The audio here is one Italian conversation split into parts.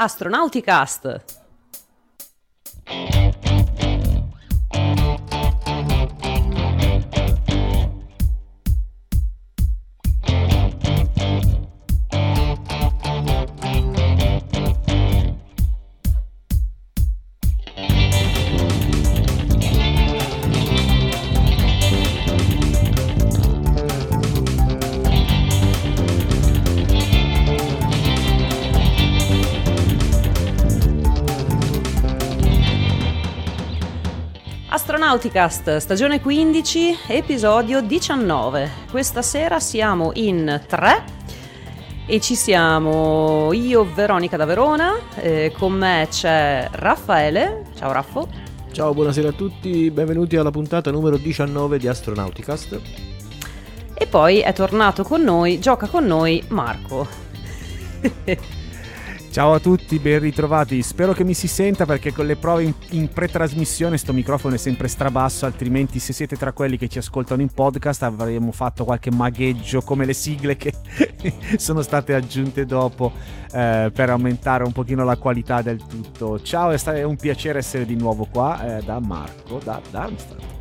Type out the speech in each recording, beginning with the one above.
Astronauticast. Astronauticast, stagione 15, episodio 19. Questa sera siamo in tre e ci siamo io, Veronica da Verona, eh, con me c'è Raffaele. Ciao Raffo. Ciao, buonasera a tutti, benvenuti alla puntata numero 19 di Astronauticast. E poi è tornato con noi, gioca con noi Marco. Ciao a tutti, ben ritrovati. Spero che mi si senta perché con le prove in, in pre-trasmissione sto microfono è sempre strabasso, altrimenti se siete tra quelli che ci ascoltano in podcast avremmo fatto qualche magheggio come le sigle che sono state aggiunte dopo eh, per aumentare un pochino la qualità del tutto. Ciao, è un piacere essere di nuovo qua eh, da Marco da Darmstadt.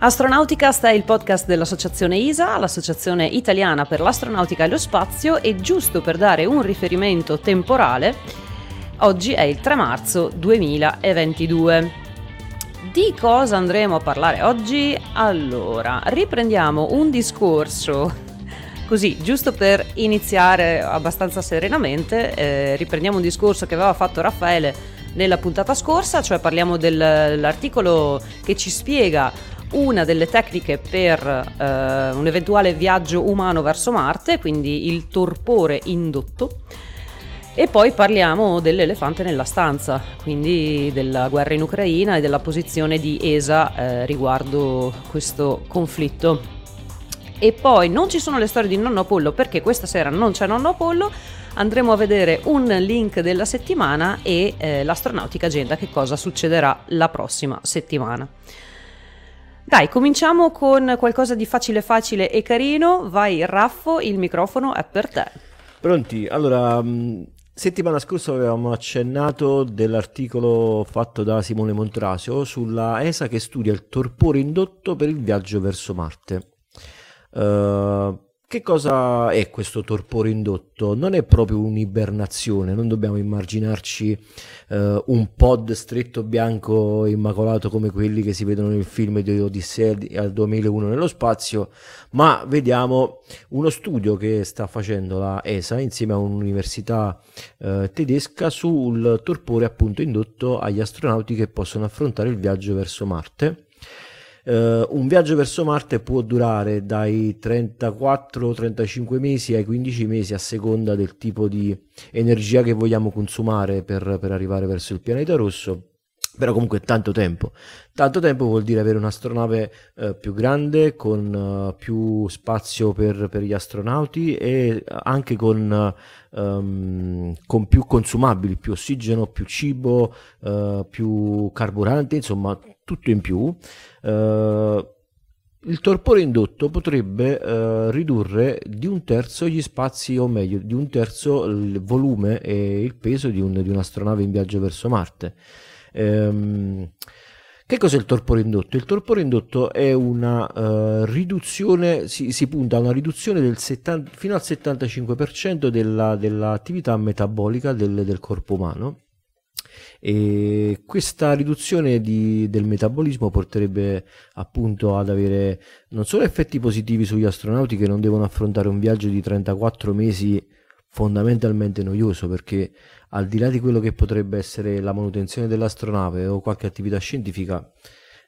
Astronauticast è il podcast dell'associazione ISA, l'associazione italiana per l'astronautica e lo spazio e giusto per dare un riferimento temporale, oggi è il 3 marzo 2022. Di cosa andremo a parlare oggi? Allora, riprendiamo un discorso così, giusto per iniziare abbastanza serenamente, eh, riprendiamo un discorso che aveva fatto Raffaele nella puntata scorsa, cioè parliamo dell'articolo che ci spiega una delle tecniche per eh, un eventuale viaggio umano verso Marte, quindi il torpore indotto. E poi parliamo dell'elefante nella stanza, quindi della guerra in Ucraina e della posizione di ESA eh, riguardo questo conflitto. E poi non ci sono le storie di Nonno Apollo perché questa sera non c'è Nonno Apollo, andremo a vedere un link della settimana e eh, l'astronautica agenda, che cosa succederà la prossima settimana. Dai, cominciamo con qualcosa di facile facile e carino. Vai Raffo, il microfono è per te. Pronti? Allora, mm, settimana scorsa avevamo accennato dell'articolo fatto da Simone Montrasio sulla ESA che studia il torpore indotto per il viaggio verso Marte. Uh, che cosa è questo torpore indotto? Non è proprio un'ibernazione, non dobbiamo immaginarci uh, un pod stretto bianco immacolato come quelli che si vedono nel film di Odissea al 2001 nello spazio, ma vediamo uno studio che sta facendo la ESA insieme a un'università uh, tedesca sul torpore appunto indotto agli astronauti che possono affrontare il viaggio verso Marte. Uh, un viaggio verso Marte può durare dai 34-35 mesi ai 15 mesi a seconda del tipo di energia che vogliamo consumare per, per arrivare verso il pianeta rosso però comunque tanto tempo. Tanto tempo vuol dire avere un'astronave eh, più grande, con uh, più spazio per, per, gli astronauti e anche con, um, con, più consumabili, più ossigeno, più cibo, uh, più carburante, insomma tutto in più. Uh, il torpore indotto potrebbe uh, ridurre di un terzo gli spazi, o meglio, di un terzo il volume e il peso di, un, di un'astronave in viaggio verso Marte. Um, che cos'è il torpore indotto? Il torpore indotto è una uh, riduzione, si, si, punta a una riduzione del 70, fino al 75% della, dell'attività metabolica del, del corpo umano e questa riduzione di, del metabolismo porterebbe appunto ad avere non solo effetti positivi sugli astronauti che non devono affrontare un viaggio di 34 mesi fondamentalmente noioso perché al di là di quello che potrebbe essere la manutenzione dell'astronave o qualche attività scientifica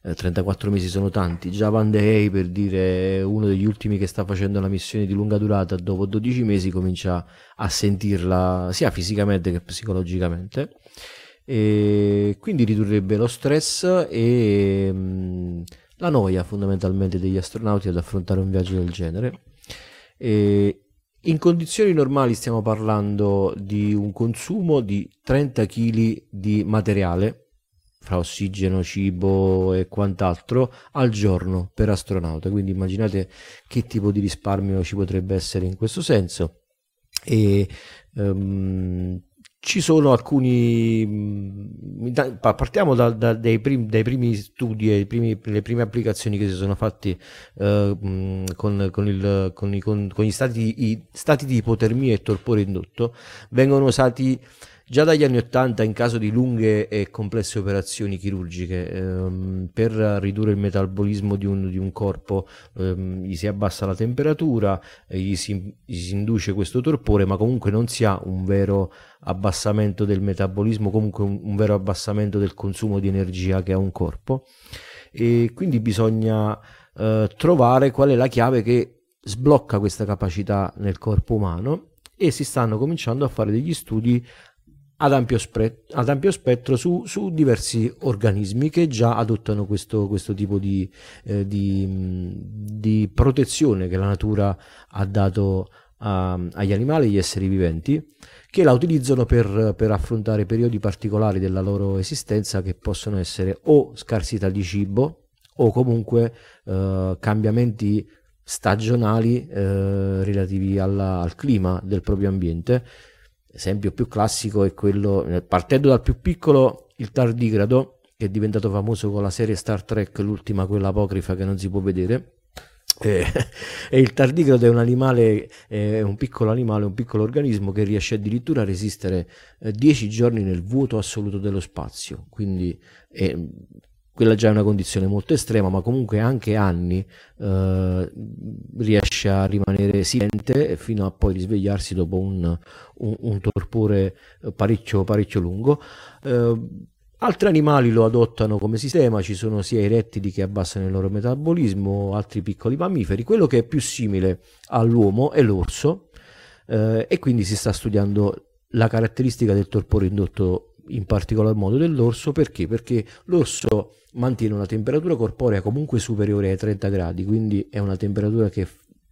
eh, 34 mesi sono tanti. Già Van de Hey per dire uno degli ultimi che sta facendo una missione di lunga durata dopo 12 mesi comincia a sentirla sia fisicamente che psicologicamente e quindi ridurrebbe lo stress e mh, mm, la noia fondamentalmente degli astronauti ad affrontare un viaggio del genere. E in condizioni normali stiamo parlando di un consumo di 30 kg di materiale fra ossigeno, cibo e quant'altro al giorno per astronauta. Quindi immaginate che tipo di risparmio ci potrebbe essere in questo senso. E um, ci sono alcuni, mm, partiamo da, da, dai, primi, dai, primi, studi, primi, le prime applicazioni che si sono fatti eh, mm, con, con, il, con, i, con, gli stati, stati di ipotermia e torpore indotto, vengono usati Già dagli anni Ottanta, in caso di lunghe e complesse operazioni chirurgiche, ehm, per ridurre il metabolismo di un, di un corpo, ehm, gli si abbassa la temperatura, gli si, gli si, induce questo torpore, ma comunque non si ha un vero abbassamento del metabolismo, comunque un, un vero abbassamento del consumo di energia che ha un corpo. E quindi bisogna eh, trovare qual è la chiave che sblocca questa capacità nel corpo umano e si stanno cominciando a fare degli studi ad ampio, ad ampio spettro su, su, diversi organismi che già adottano questo, questo tipo di, eh, di, di, protezione che la natura ha dato a, agli animali agli esseri viventi che la utilizzano per, per, affrontare periodi particolari della loro esistenza che possono essere o scarsità di cibo o comunque eh, cambiamenti stagionali eh, relativi alla, al clima del proprio ambiente L'esempio più classico è quello, eh, partendo dal più piccolo, il tardigrado, che è diventato famoso con la serie Star Trek, l'ultima, quella apocrifa che non si può vedere. Eh, e il tardigrado è un animale, è un piccolo animale, un piccolo organismo che riesce addirittura a resistere 10 eh, giorni nel vuoto assoluto dello spazio. Quindi è quella già è una condizione molto estrema, ma comunque anche anni eh, riesce a rimanere silente fino a poi risvegliarsi dopo un, un, un torpore parecchio, parecchio lungo. Eh, altri animali lo adottano come sistema, ci sono sia i rettili che abbassano il loro metabolismo, altri piccoli mammiferi. Quello che è più simile all'uomo è l'orso eh, e quindi si sta studiando la caratteristica del torpore indotto in particolar modo dell'orso perché? Perché l'orso mantiene una temperatura corporea comunque superiore ai 30 gradi, quindi è una temperatura che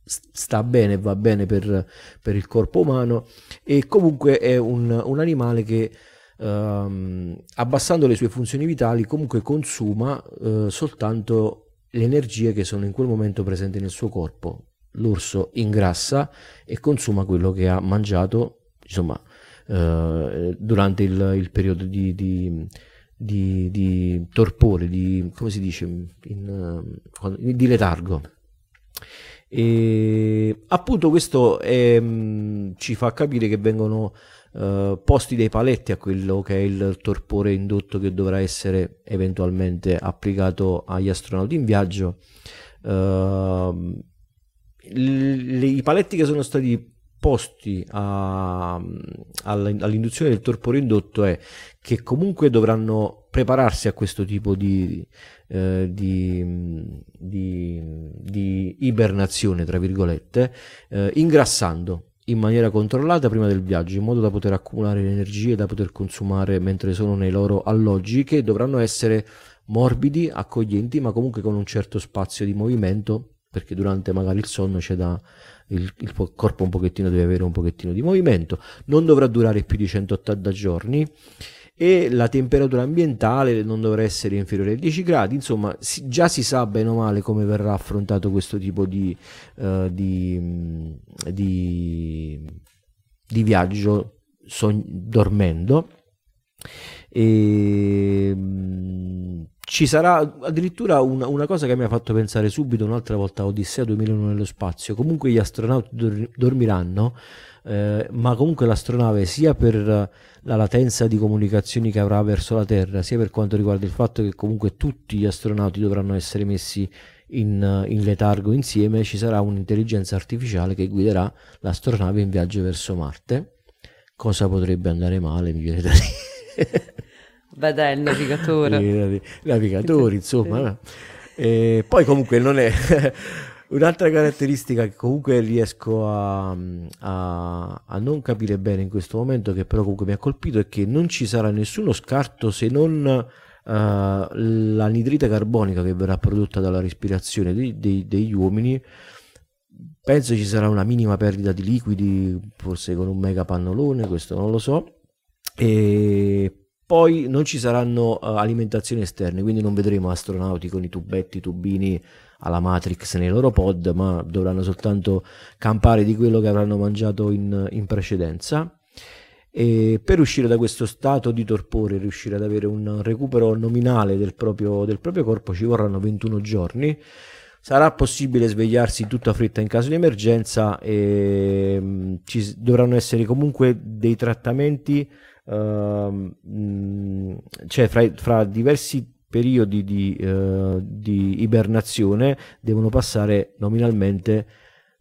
sta bene, va bene per, per il corpo umano e comunque è un, un animale che ehm, abbassando le sue funzioni vitali comunque consuma eh, soltanto le energie che sono in quel momento presenti nel suo corpo. L'orso ingrassa e consuma quello che ha mangiato, insomma, eh, durante il, il periodo di, di di, di torpore, di, come si dice, in, di letargo. E appunto questo è, mm, ci fa capire che vengono uh, posti dei paletti a quello che è il torpore indotto che dovrà essere eventualmente applicato agli astronauti in viaggio. Uh, le, I paletti che sono stati posti a, all'induzione del torpore indotto è che comunque dovranno prepararsi a questo tipo di, eh, di, di, di, ibernazione, tra virgolette, eh, ingrassando in maniera controllata prima del viaggio, in modo da poter accumulare le energie da poter consumare mentre sono nei loro alloggi, che dovranno essere morbidi, accoglienti, ma comunque con un certo spazio di movimento, perché durante magari il sonno c'è da il, il, corpo un pochettino deve avere un pochettino di movimento, non dovrà durare più di 180 giorni e la temperatura ambientale non dovrà essere inferiore ai 10 gradi, insomma si, già si sa bene o male come verrà affrontato questo tipo di, uh, di, di, di viaggio dormendo. E, ci sarà addirittura una, una, cosa che mi ha fatto pensare subito un'altra volta a Odissea 2001 nello spazio. Comunque gli astronauti dor- dormiranno, eh, ma comunque l'astronave sia per la latenza di comunicazioni che avrà verso la Terra, sia per quanto riguarda il fatto che comunque tutti gli astronauti dovranno essere messi in, in letargo insieme, ci sarà un'intelligenza artificiale che guiderà l'astronave in viaggio verso Marte. Cosa potrebbe andare male, mi viene da dire. Beh, dai, il navigatore. I navigatori, insomma. E poi comunque non è... Un'altra caratteristica che comunque riesco a, a, a, non capire bene in questo momento, che però comunque mi ha colpito, è che non ci sarà nessuno scarto se non uh, l'anidride carbonica che verrà prodotta dalla respirazione dei, dei, degli uomini. Penso ci sarà una minima perdita di liquidi, forse con un mega pannolone, questo non lo so. E poi non ci saranno uh, alimentazioni esterne, quindi non vedremo astronauti con i tubetti, i tubini alla Matrix nei loro pod, ma dovranno soltanto campare di quello che avranno mangiato in, in precedenza. e per uscire da questo stato di torpore, riuscire ad avere un recupero nominale del proprio, del proprio corpo, ci vorranno 21 giorni. Sarà possibile svegliarsi in tutta fretta in caso di emergenza e mm, ci dovranno essere comunque dei trattamenti, uh, cioè fra, fra, diversi periodi di, uh, di ibernazione devono passare nominalmente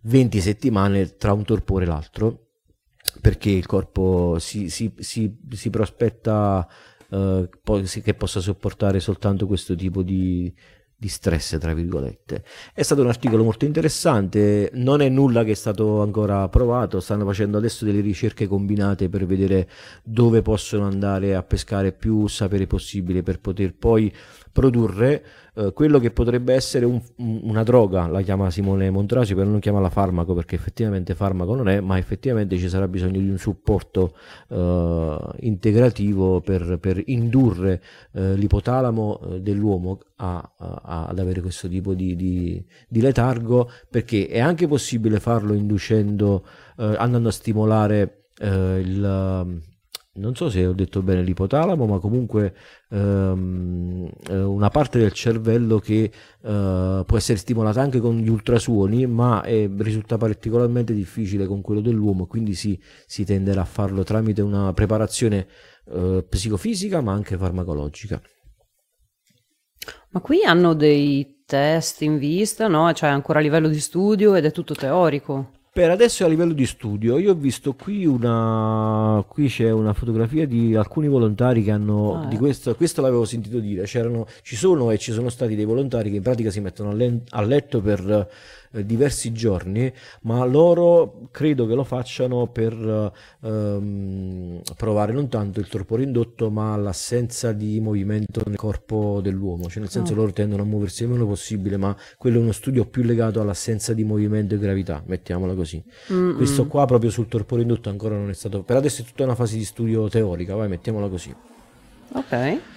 20 settimane tra un torpore e l'altro perché il corpo si, si, si, si prospetta uh, che possa sopportare soltanto questo tipo di, di stress, tra virgolette. È stato un articolo molto interessante, non è nulla che è stato ancora provato, stanno facendo adesso delle ricerche combinate per vedere dove possono andare a pescare più sapere possibile per poter poi produrre eh, quello che potrebbe essere un, una droga, la chiama Simone Montrasi, però non chiama la farmaco perché effettivamente farmaco non è, ma effettivamente ci sarà bisogno di un supporto eh, integrativo per, per indurre eh, l'ipotalamo eh, dell'uomo a, a, ad avere questo tipo di, di, di, letargo, perché è anche possibile farlo inducendo, eh, andando a stimolare il non so se ho detto bene l'ipotalamo, ma comunque ehm, eh, una parte del cervello che eh, può essere stimolata anche con gli ultrasuoni, ma è, risulta particolarmente difficile con quello dell'uomo, quindi si, si tenderà a farlo tramite una preparazione eh, psicofisica, ma anche farmacologica. Ma qui hanno dei test in vista, no? Cioè ancora a livello di studio ed è tutto teorico. Per adesso a livello di studio, io ho visto qui una qui c'è una fotografia di alcuni volontari che hanno ah, di eh. questo, questo l'avevo sentito dire, C'erano, ci sono e ci sono stati dei volontari che in pratica si mettono a letto per eh, diversi giorni, ma loro credo che lo facciano per ehm, provare non tanto il torpore indotto, ma l'assenza di movimento nel corpo dell'uomo, cioè nel senso oh. loro tendono a muoversi il meno possibile, ma quello è uno studio più legato all'assenza di movimento e gravità, mettiamola così. Mm-mm. Questo qua proprio sul torpore indotto ancora non è stato, per adesso è tutta una fase di studio teorica, vai, mettiamola così. Ok.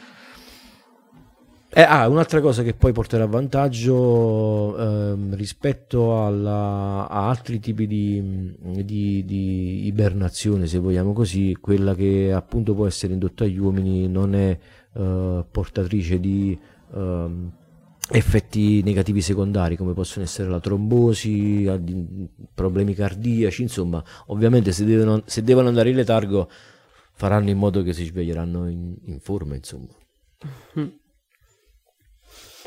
Eh, ah, un'altra cosa che poi porterà vantaggio ehm, rispetto alla, a altri tipi di, di, di, ibernazione, se vogliamo così, quella che appunto può essere indotta agli uomini non è eh, portatrice di ehm, effetti negativi secondari come possono essere la trombosi, problemi cardiaci, insomma, ovviamente se devono, se devono andare in letargo faranno in modo che si sveglieranno in, in forma, insomma. Mm.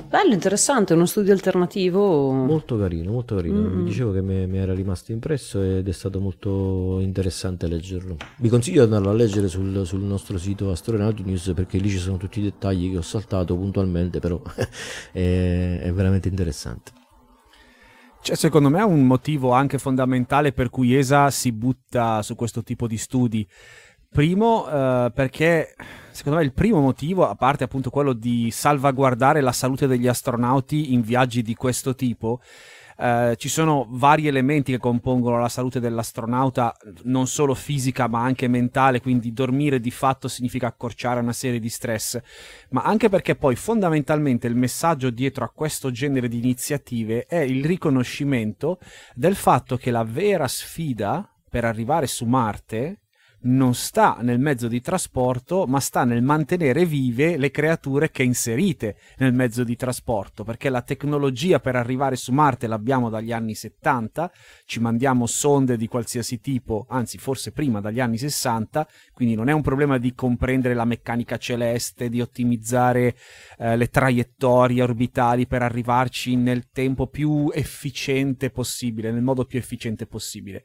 Bello, interessante, uno studio alternativo. Molto carino, molto carino. Mm-hmm. Vi dicevo che mi, mi, era rimasto impresso ed è stato molto interessante leggerlo. Vi consiglio di andarlo a leggere sul, sul nostro sito Astronauti News perché lì ci sono tutti i dettagli che ho saltato puntualmente, però è, è veramente interessante. C'è secondo me un motivo anche fondamentale per cui ESA si butta su questo tipo di studi. Primo, eh, perché secondo me il primo motivo, a parte appunto quello di salvaguardare la salute degli astronauti in viaggi di questo tipo, eh, ci sono vari elementi che compongono la salute dell'astronauta, non solo fisica ma anche mentale, quindi dormire di fatto significa accorciare una serie di stress, ma anche perché poi fondamentalmente il messaggio dietro a questo genere di iniziative è il riconoscimento del fatto che la vera sfida per arrivare su Marte non sta nel mezzo di trasporto, ma sta nel mantenere vive le creature che inserite nel mezzo di trasporto, perché la tecnologia per arrivare su Marte l'abbiamo dagli anni 70, ci mandiamo sonde di qualsiasi tipo, anzi forse prima dagli anni 60, quindi non è un problema di comprendere la meccanica celeste, di ottimizzare eh, le traiettorie orbitali per arrivarci nel tempo più efficiente possibile, nel modo più efficiente possibile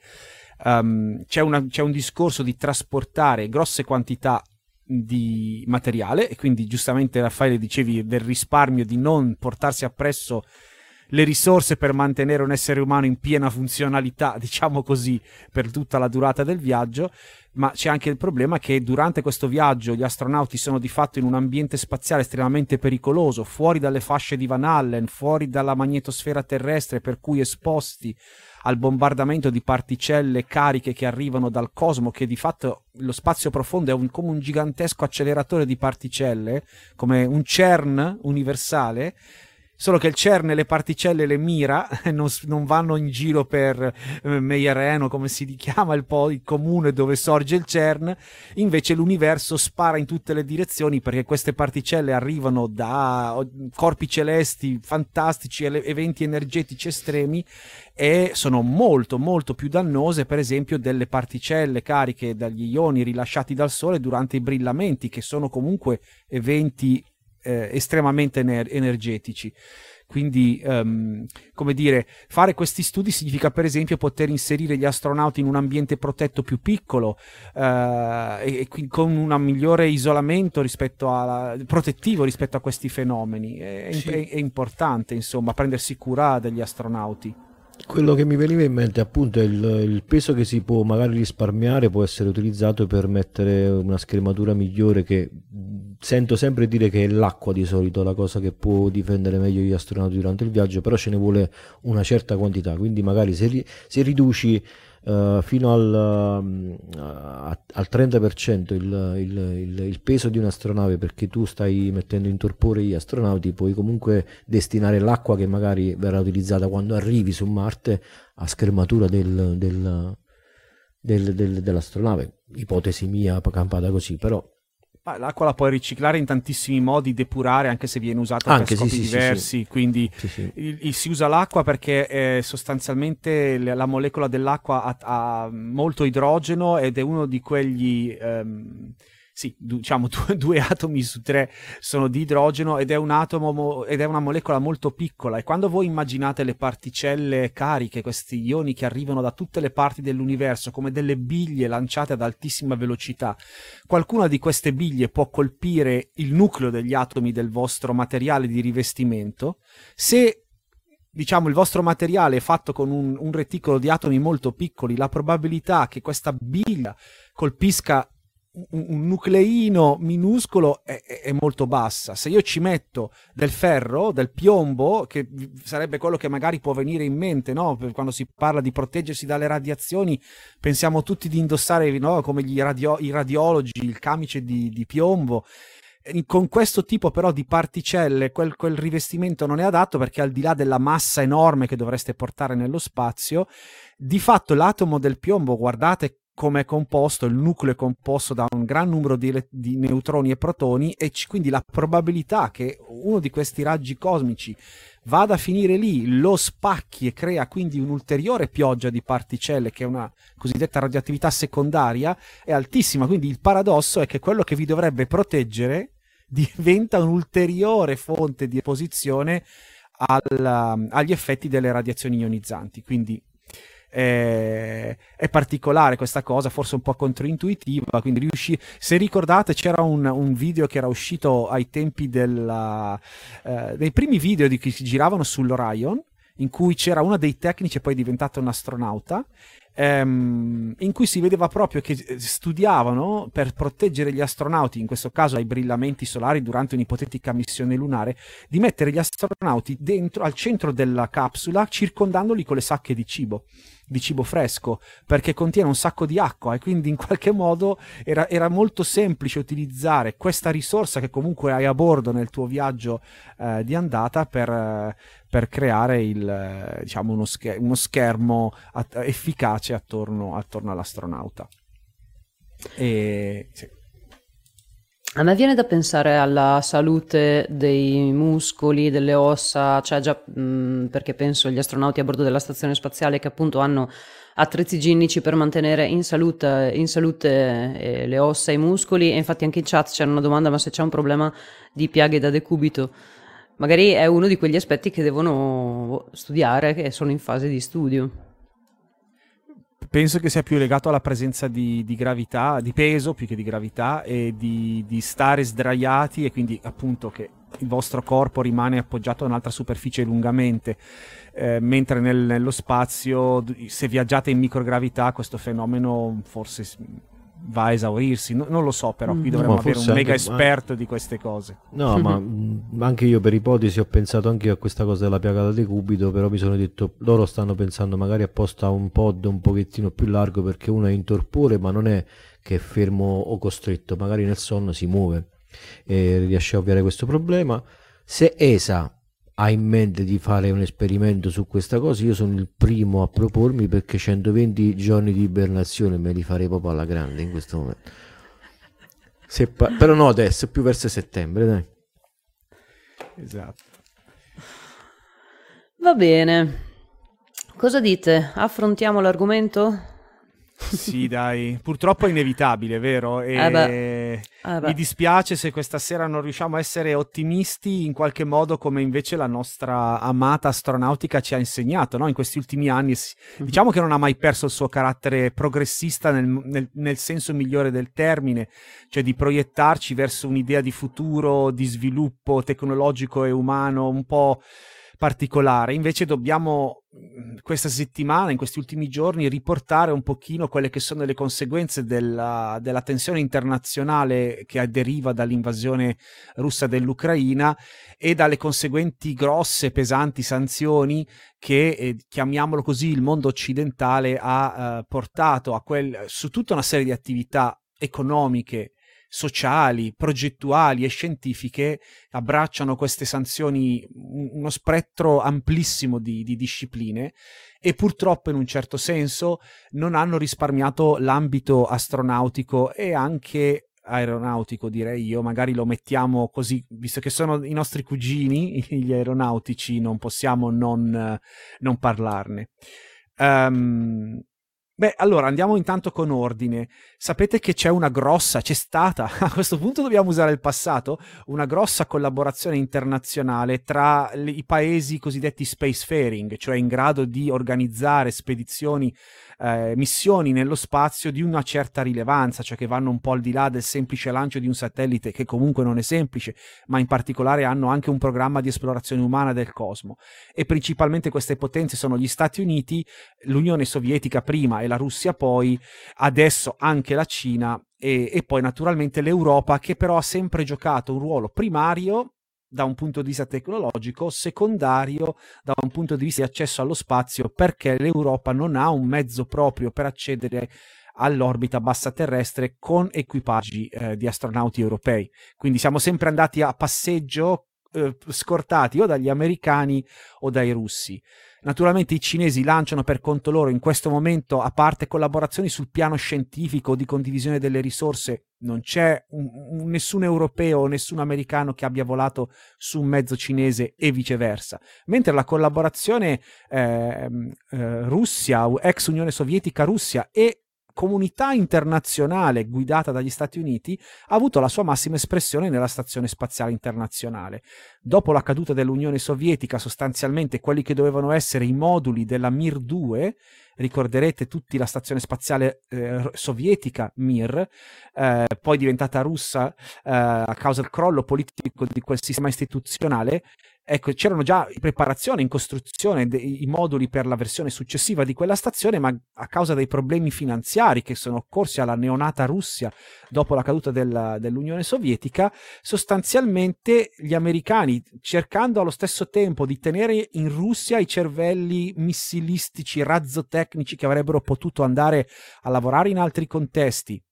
um, c'è, una, c'è un discorso di trasportare grosse quantità di materiale e quindi giustamente Raffaele dicevi del risparmio di non portarsi appresso le risorse per mantenere un essere umano in piena funzionalità, diciamo così, per tutta la durata del viaggio, ma c'è anche il problema che durante questo viaggio gli astronauti sono di fatto in un ambiente spaziale estremamente pericoloso, fuori dalle fasce di Van Allen, fuori dalla magnetosfera terrestre, per cui esposti al bombardamento di particelle cariche che arrivano dal cosmo, che di fatto lo spazio profondo è un, come un gigantesco acceleratore di particelle, come un CERN universale, solo che il CERN le particelle le mira, non, non vanno in giro per eh, Meyereno, come si chiama il, po', il comune dove sorge il CERN, invece l'universo spara in tutte le direzioni perché queste particelle arrivano da corpi celesti fantastici, eventi energetici estremi e sono molto molto più dannose per esempio delle particelle cariche dagli ioni rilasciati dal Sole durante i brillamenti che sono comunque eventi eh, estremamente ener- energetici. Quindi, um, come dire, fare questi studi significa per esempio poter inserire gli astronauti in un ambiente protetto più piccolo uh, e, e con un migliore isolamento rispetto alla, protettivo rispetto a questi fenomeni. È, sì. è, è importante, insomma, prendersi cura degli astronauti. Quello che mi veniva in mente appunto è il, il, peso che si può magari risparmiare può essere utilizzato per mettere una scrematura migliore che sento sempre dire che è l'acqua di solito la cosa che può difendere meglio gli astronauti durante il viaggio, però ce ne vuole una certa quantità, quindi magari se, se riduci uh, fino al, uh, al 30% il, il, il, il, peso di un'astronave perché tu stai mettendo in torpore gli astronauti, puoi comunque destinare l'acqua che magari verrà utilizzata quando arrivi su Marte a schermatura del, del, del, dell'astronave. Ipotesi mia campata così, però l'acqua la puoi riciclare in tantissimi modi, depurare anche se viene usata anche, per scopi sì, diversi, sì, sì. quindi il, il, si usa l'acqua perché eh, sostanzialmente la molecola dell'acqua ha, ha, molto idrogeno ed è uno di quegli... Um, sì, diciamo due, due, atomi su tre sono di idrogeno ed è un atomo ed è una molecola molto piccola e quando voi immaginate le particelle cariche, questi ioni che arrivano da tutte le parti dell'universo come delle biglie lanciate ad altissima velocità, qualcuna di queste biglie può colpire il nucleo degli atomi del vostro materiale di rivestimento. Se diciamo il vostro materiale è fatto con un, un reticolo di atomi molto piccoli, la probabilità che questa biglia colpisca un nucleino minuscolo è, è, molto bassa. Se io ci metto del ferro, del piombo, che sarebbe quello che magari può venire in mente, no? quando si parla di proteggersi dalle radiazioni, pensiamo tutti di indossare, no? come radio- i radiologi, il camice di, di piombo con questo tipo però di particelle quel, quel, rivestimento non è adatto perché al di là della massa enorme che dovreste portare nello spazio, di fatto l'atomo del piombo, guardate come è composto, il nucleo è composto da un gran numero di, di neutroni e protoni e c- quindi la probabilità che uno di questi raggi cosmici vada a finire lì, lo spacchi e crea quindi un'ulteriore pioggia di particelle che è una cosiddetta radioattività secondaria è altissima, quindi il paradosso è che quello che vi dovrebbe proteggere diventa un'ulteriore fonte di esposizione al, agli effetti delle radiazioni ionizzanti, quindi è, è, particolare questa cosa, forse un po' controintuitiva, quindi riuscì, se ricordate c'era un, un video che era uscito ai tempi della, eh, dei primi video di, che si giravano sull'Orion, in cui c'era uno dei tecnici e poi è diventato un astronauta ehm, in cui si vedeva proprio che eh, studiavano per proteggere gli astronauti, in questo caso ai brillamenti solari durante un'ipotetica missione lunare, di mettere gli astronauti dentro, al centro della capsula, circondandoli con le sacche di cibo di cibo fresco perché contiene un sacco di acqua e quindi in qualche modo era, era molto semplice utilizzare questa risorsa che comunque hai a bordo nel tuo viaggio eh, di andata per, eh, per creare il, eh, diciamo uno, scher- uno schermo at- efficace attorno, attorno all'astronauta. E, sì. A me viene da pensare alla salute dei muscoli, delle ossa, cioè già mh, perché penso agli astronauti a bordo della stazione spaziale che appunto hanno attrezzi igienici per mantenere in salute, in salute eh, le ossa e i muscoli e infatti anche in chat c'era una domanda ma se c'è un problema di piaghe da decubito magari è uno di quegli aspetti che devono studiare che sono in fase di studio penso che sia più legato alla presenza di, di gravità, di peso più che di gravità e di, di, stare sdraiati e quindi appunto che il vostro corpo rimane appoggiato a un'altra superficie lungamente, eh, mentre nel, nello spazio, se viaggiate in microgravità, questo fenomeno forse va a esaurirsi. No, non lo so, però qui mm. dovremmo no, avere un mega anche, esperto ma... di queste cose. No, ma anche io per ipotesi ho pensato anche a questa cosa della piaga da decubito, però mi sono detto loro stanno pensando magari apposta a un pod un pochettino più largo perché uno è in torpore, ma non è che è fermo o costretto, magari nel sonno si muove e riesce a ovviare questo problema. Se ESA ha in mente di fare un esperimento su questa cosa, io sono il primo a propormi perché 120 giorni di ibernazione me li farei proprio alla grande in questo momento. Pa- però no adesso, più verso settembre, dai. Esatto. Va bene. Cosa dite? Affrontiamo l'argomento? Sì, dai, purtroppo è inevitabile, vero? E eh eh mi dispiace se questa sera non riusciamo a essere ottimisti in qualche modo come invece la nostra amata astronautica ci ha insegnato, no? In questi ultimi anni. Mhm. Diciamo che non ha mai perso il suo carattere progressista nel, nel, nel senso migliore del termine, cioè di proiettarci verso un'idea di futuro, di sviluppo tecnologico e umano un po' particolare. Invece dobbiamo questa settimana, in questi ultimi giorni, riportare un pochino quelle che sono le conseguenze della, della tensione internazionale che deriva dall'invasione russa dell'Ucraina e dalle conseguenti grosse, pesanti sanzioni che, eh, chiamiamolo così, il mondo occidentale ha eh, portato quel, su tutta una serie di attività economiche sociali, progettuali e scientifiche abbracciano queste sanzioni uno spettro amplissimo di, di discipline e purtroppo in un certo senso non hanno risparmiato l'ambito astronautico e anche aeronautico direi io, magari lo mettiamo così, visto che sono i nostri cugini, gli aeronautici, non possiamo non, non parlarne. Um, Beh, allora andiamo intanto con ordine. Sapete che c'è una grossa, c'è stata, a questo punto dobbiamo usare il passato, una grossa collaborazione internazionale tra i paesi cosiddetti spacefaring, cioè in grado di organizzare spedizioni eh, missioni nello spazio di una certa rilevanza, cioè che vanno un po' al di là del semplice lancio di un satellite, che comunque non è semplice, ma in particolare hanno anche un programma di esplorazione umana del cosmo. E principalmente queste potenze sono gli Stati Uniti, l'Unione Sovietica prima e la Russia poi, adesso anche la Cina e, e, poi naturalmente l'Europa che però ha sempre giocato un ruolo primario da un punto di vista tecnologico, secondario da un punto di vista di accesso allo spazio, perché l'Europa non ha un mezzo proprio per accedere all'orbita bassa terrestre con equipaggi eh, di astronauti europei. Quindi siamo sempre andati a passeggio eh, scortati o dagli americani o dai russi. Naturalmente i cinesi lanciano per conto loro in questo momento, a parte collaborazioni sul piano scientifico di condivisione delle risorse, non c'è un, un, nessun europeo o nessun americano che abbia volato su un mezzo cinese e viceversa. Mentre la collaborazione eh, eh, Russia, ex Unione Sovietica Russia e comunità internazionale guidata dagli Stati Uniti ha avuto la sua massima espressione nella Stazione Spaziale Internazionale. Dopo la caduta dell'Unione Sovietica, sostanzialmente quelli che dovevano essere i moduli della Mir 2, ricorderete tutti la Stazione Spaziale eh, Sovietica Mir, eh, poi diventata russa eh, a causa del crollo politico di quel sistema istituzionale, ecco, c'erano già in preparazione, in costruzione dei, i moduli per la versione successiva di quella stazione, ma a causa dei problemi finanziari che sono occorsi alla neonata Russia dopo la caduta della, dell'Unione Sovietica, sostanzialmente gli americani, cercando allo stesso tempo di tenere in Russia i cervelli missilistici, razzotecnici che avrebbero potuto andare a lavorare in altri contesti,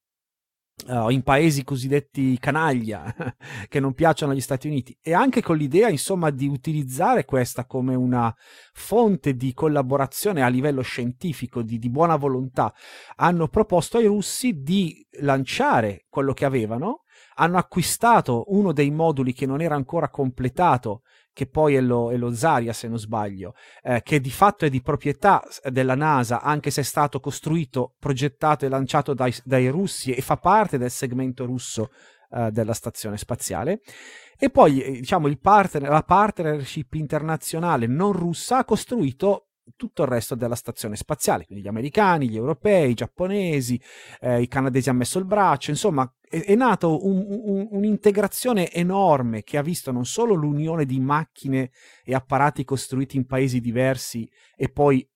Uh, in paesi cosiddetti canaglia che non piacciono agli Stati Uniti. E anche con l'idea insomma di utilizzare questa come una fonte di collaborazione a livello scientifico di, di buona volontà hanno proposto ai russi di lanciare quello che avevano hanno acquistato uno dei moduli che non era ancora completato che poi è lo, è lo Zarya se non sbaglio, eh, che di fatto è di proprietà della NASA, anche se è stato costruito, progettato e lanciato dai, dai russi e fa parte del segmento russo eh, della stazione spaziale. E poi, eh, diciamo, partner, la partnership internazionale non russa ha costruito tutto il resto della stazione spaziale, quindi gli americani, gli europei, i giapponesi, eh, i canadesi hanno messo il braccio, insomma è, è nato un, un, un'integrazione enorme che ha visto non solo l'unione di macchine e apparati costruiti in paesi diversi e poi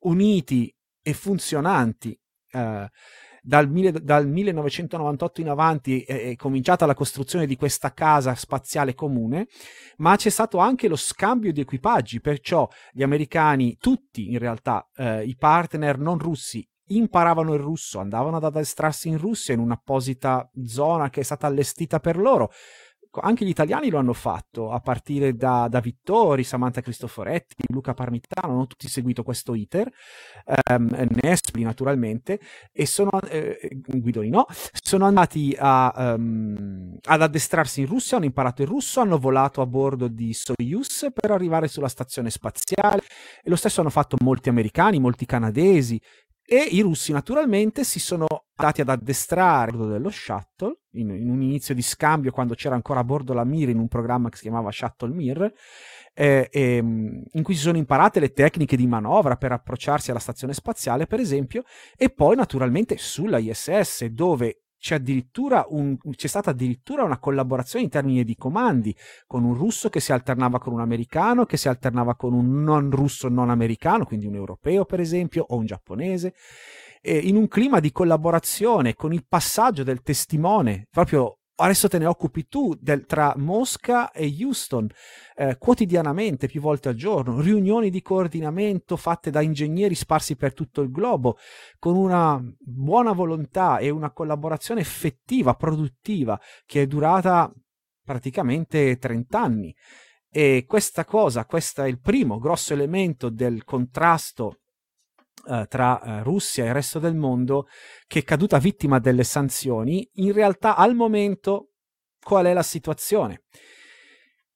uniti e funzionanti. Eh, dal, dal, 1998 in avanti è, è, cominciata la costruzione di questa casa spaziale comune, ma c'è stato anche lo scambio di equipaggi, perciò gli americani, tutti in realtà, eh, i partner non russi, imparavano il russo, andavano ad addestrarsi in Russia in un'apposita zona che è stata allestita per loro anche gli italiani lo hanno fatto, a partire da, da Vittori, Samantha Cristoforetti, Luca Parmitano, hanno tutti seguito questo iter, ehm, Nespoli naturalmente, e sono, eh, Guidoni no, sono andati a, um, ad addestrarsi in Russia, hanno imparato il russo, hanno volato a bordo di Soyuz per arrivare sulla stazione spaziale, e lo stesso hanno fatto molti americani, molti canadesi, e i russi naturalmente si sono andati ad addestrare a bordo dello shuttle, in, in, un inizio di scambio quando c'era ancora a bordo la Mir in un programma che si chiamava Shuttle Mir, eh, eh, in cui si sono imparate le tecniche di manovra per approcciarsi alla stazione spaziale, per esempio, e poi naturalmente sulla ISS, dove c'è, un, c'è, stata addirittura una collaborazione in termini di comandi con un russo che si alternava con un americano, che si alternava con un non russo non americano, quindi un europeo per esempio, o un giapponese, e in un clima di collaborazione con il passaggio del testimone proprio adesso te ne occupi tu del, tra Mosca e Houston eh, quotidianamente, più volte al giorno, riunioni di coordinamento fatte da ingegneri sparsi per tutto il globo, con una buona volontà e una collaborazione effettiva, produttiva, che è durata praticamente 30 anni. E questa cosa, questo è il primo grosso elemento del contrasto Uh, tra uh, Russia e il resto del mondo che è caduta vittima delle sanzioni, in realtà al momento qual è la situazione?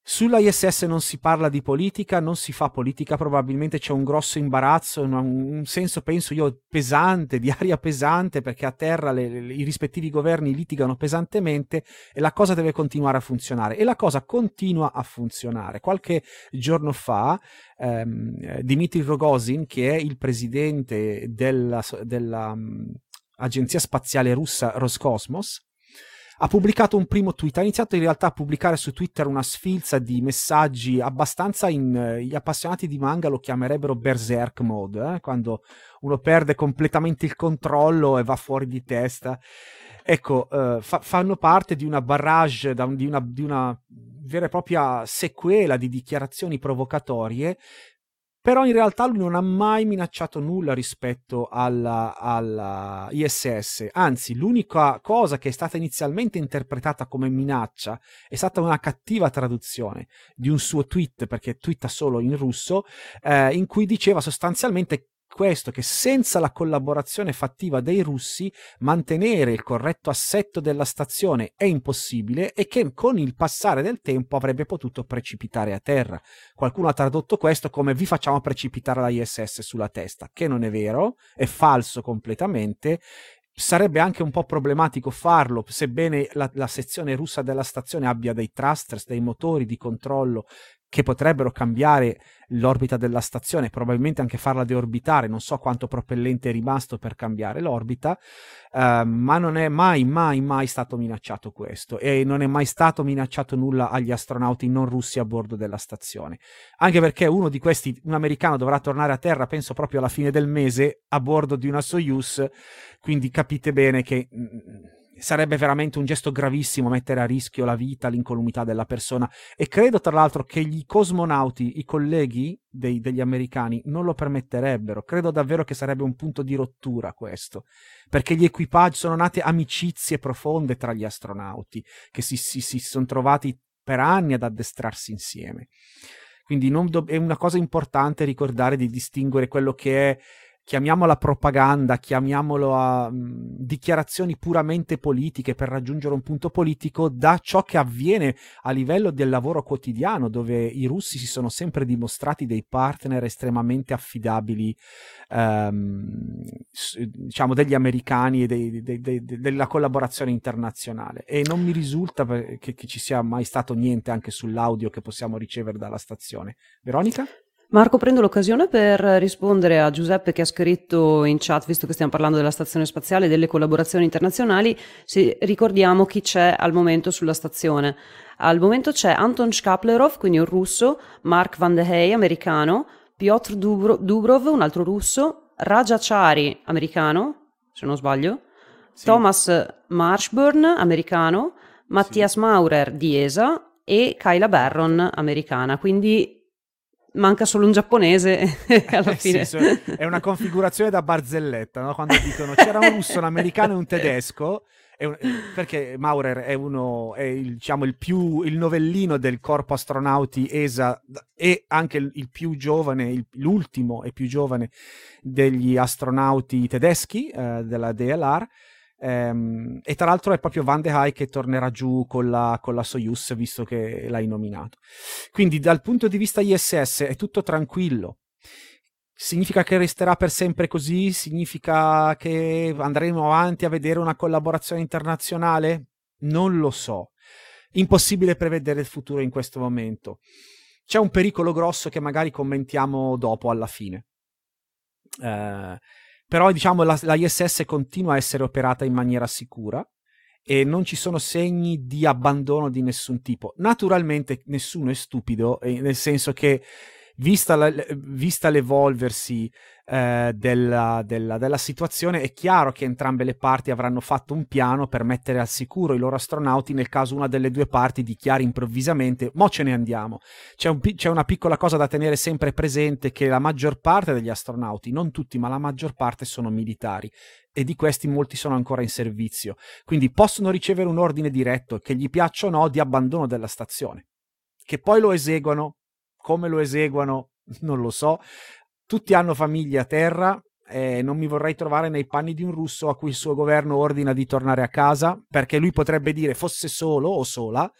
Sulla ISS non si parla di politica, non si fa politica, probabilmente c'è un grosso imbarazzo, un, un senso, penso io, pesante, di aria pesante, perché a terra le, le, i rispettivi governi litigano pesantemente e la cosa deve continuare a funzionare. E la cosa continua a funzionare. Qualche giorno fa ehm, Dmitry Rogozin, che è il presidente della, della agenzia spaziale russa Roscosmos, ha pubblicato un primo tweet, ha iniziato in realtà a pubblicare su Twitter una sfilza di messaggi abbastanza in... Eh, gli appassionati di manga lo chiamerebbero berserk mode, eh? quando uno perde completamente il controllo e va fuori di testa. Ecco, eh, fa- fanno parte di una barrage, di, una, di una vera e propria sequela di dichiarazioni provocatorie però in realtà lui non ha mai minacciato nulla rispetto alla, alla, ISS, anzi l'unica cosa che è stata inizialmente interpretata come minaccia è stata una cattiva traduzione di un suo tweet, perché twitta solo in russo, eh, in cui diceva sostanzialmente questo che senza la collaborazione fattiva dei russi mantenere il corretto assetto della stazione è impossibile e che con il passare del tempo avrebbe potuto precipitare a terra. Qualcuno ha tradotto questo come vi facciamo precipitare la ISS sulla testa, che non è vero, è falso completamente sarebbe anche un po' problematico farlo, sebbene la, la, sezione russa della stazione abbia dei thrusters, dei motori di controllo che potrebbero cambiare l'orbita della stazione, probabilmente anche farla deorbitare, non so quanto propellente è rimasto per cambiare l'orbita, uh, ma non è mai, mai, mai stato minacciato questo e non è mai stato minacciato nulla agli astronauti non russi a bordo della stazione, anche perché uno di questi, un americano, dovrà tornare a terra, penso proprio alla fine del mese, a bordo di una Soyuz, quindi capite bene che... Mh, mm, sarebbe veramente un gesto gravissimo mettere a rischio la vita, l'incolumità della persona e credo tra l'altro che gli cosmonauti, i colleghi dei, degli americani non lo permetterebbero, credo davvero che sarebbe un punto di rottura questo, perché gli equipaggi sono nate amicizie profonde tra gli astronauti che si, si, si sono trovati per anni ad addestrarsi insieme. Quindi do- è una cosa importante ricordare di distinguere quello che è chiamiamola propaganda, chiamiamolo a mh, dichiarazioni puramente politiche per raggiungere un punto politico, da ciò che avviene a livello del lavoro quotidiano, dove i russi si sono sempre dimostrati dei partner estremamente affidabili, ehm, diciamo, degli americani e dei, dei, dei, della collaborazione internazionale. E non mi risulta che, che ci sia mai stato niente anche sull'audio che possiamo ricevere dalla stazione. Veronica? Marco, prendo l'occasione per rispondere a Giuseppe che ha scritto in chat, visto che stiamo parlando della stazione spaziale e delle collaborazioni internazionali, se ricordiamo chi c'è al momento sulla stazione. Al momento c'è Anton Shkaplerov, quindi un russo, Mark Van de Hey, americano, Piotr Dubrov, un altro russo, Raja Chari, americano, se non sbaglio, sì. Thomas Marshburn, americano, Mattias sì. Maurer di ESA e Kyla Barron, americana. Quindi manca solo un giapponese alla eh, fine. Sì, è una configurazione da barzelletta, no? quando dicono c'era un russo, un americano e un tedesco un, perché Maurer è uno, è il, diciamo, il, più, il novellino del corpo astronauti ESA e anche il, il più giovane, il, l'ultimo e più giovane degli astronauti tedeschi eh, della DLR. Um, e tra l'altro è proprio Van de Hai che tornerà giù con la, con la Soyuz visto che l'hai nominato. Quindi dal punto di vista ISS è tutto tranquillo. Significa che resterà per sempre così? Significa che andremo avanti a vedere una collaborazione internazionale? Non lo so. Impossibile prevedere il futuro in questo momento. C'è un pericolo grosso che magari commentiamo dopo alla fine. Uh, però diciamo la, la ISS continua a essere operata in maniera sicura e non ci sono segni di abbandono di nessun tipo. Naturalmente nessuno è stupido, nel senso che vista, la, vista l'evolversi eh, della, della, della, situazione, è chiaro che entrambe le parti avranno fatto un piano per mettere al sicuro i loro astronauti nel caso una delle due parti dichiari improvvisamente mo ce ne andiamo. C'è, un, c'è una piccola cosa da tenere sempre presente che la maggior parte degli astronauti, non tutti, ma la maggior parte sono militari e di questi molti sono ancora in servizio. Quindi possono ricevere un ordine diretto, che gli piaccia o no, di abbandono della stazione. Che poi lo eseguano come lo eseguano non lo so. Tutti hanno famiglie a terra, e non mi vorrei trovare nei panni di un russo a cui il suo governo ordina di tornare a casa, perché lui potrebbe dire fosse solo o sola,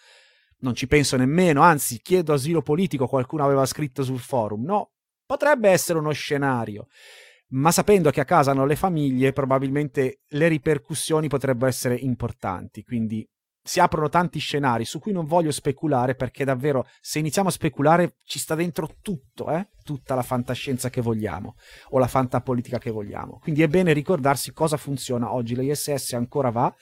non ci penso nemmeno, anzi chiedo asilo politico, qualcuno aveva scritto sul forum, no, potrebbe essere uno scenario, ma sapendo che a casa hanno le famiglie, probabilmente le ripercussioni potrebbero essere importanti, quindi si aprono tanti scenari su cui non voglio speculare perché davvero se iniziamo a speculare ci sta dentro tutto, eh? tutta la fantascienza che vogliamo o la fantapolitica che vogliamo. Quindi è bene ricordarsi cosa funziona oggi. L'ISS ancora va.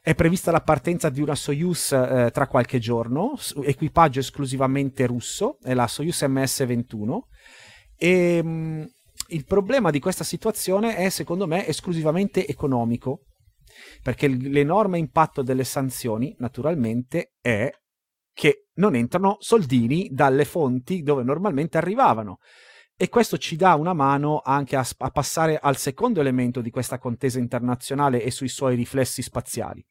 È prevista la partenza di una Soyuz eh, tra qualche giorno, equipaggio esclusivamente russo, è la Soyuz MS-21 e mh, il problema di questa situazione è secondo me esclusivamente economico perché l'enorme impatto delle sanzioni, naturalmente, è che non entrano soldini dalle fonti dove normalmente arrivavano. E questo ci dà una mano anche a, a passare al secondo elemento di questa contesa internazionale e sui suoi riflessi spaziali.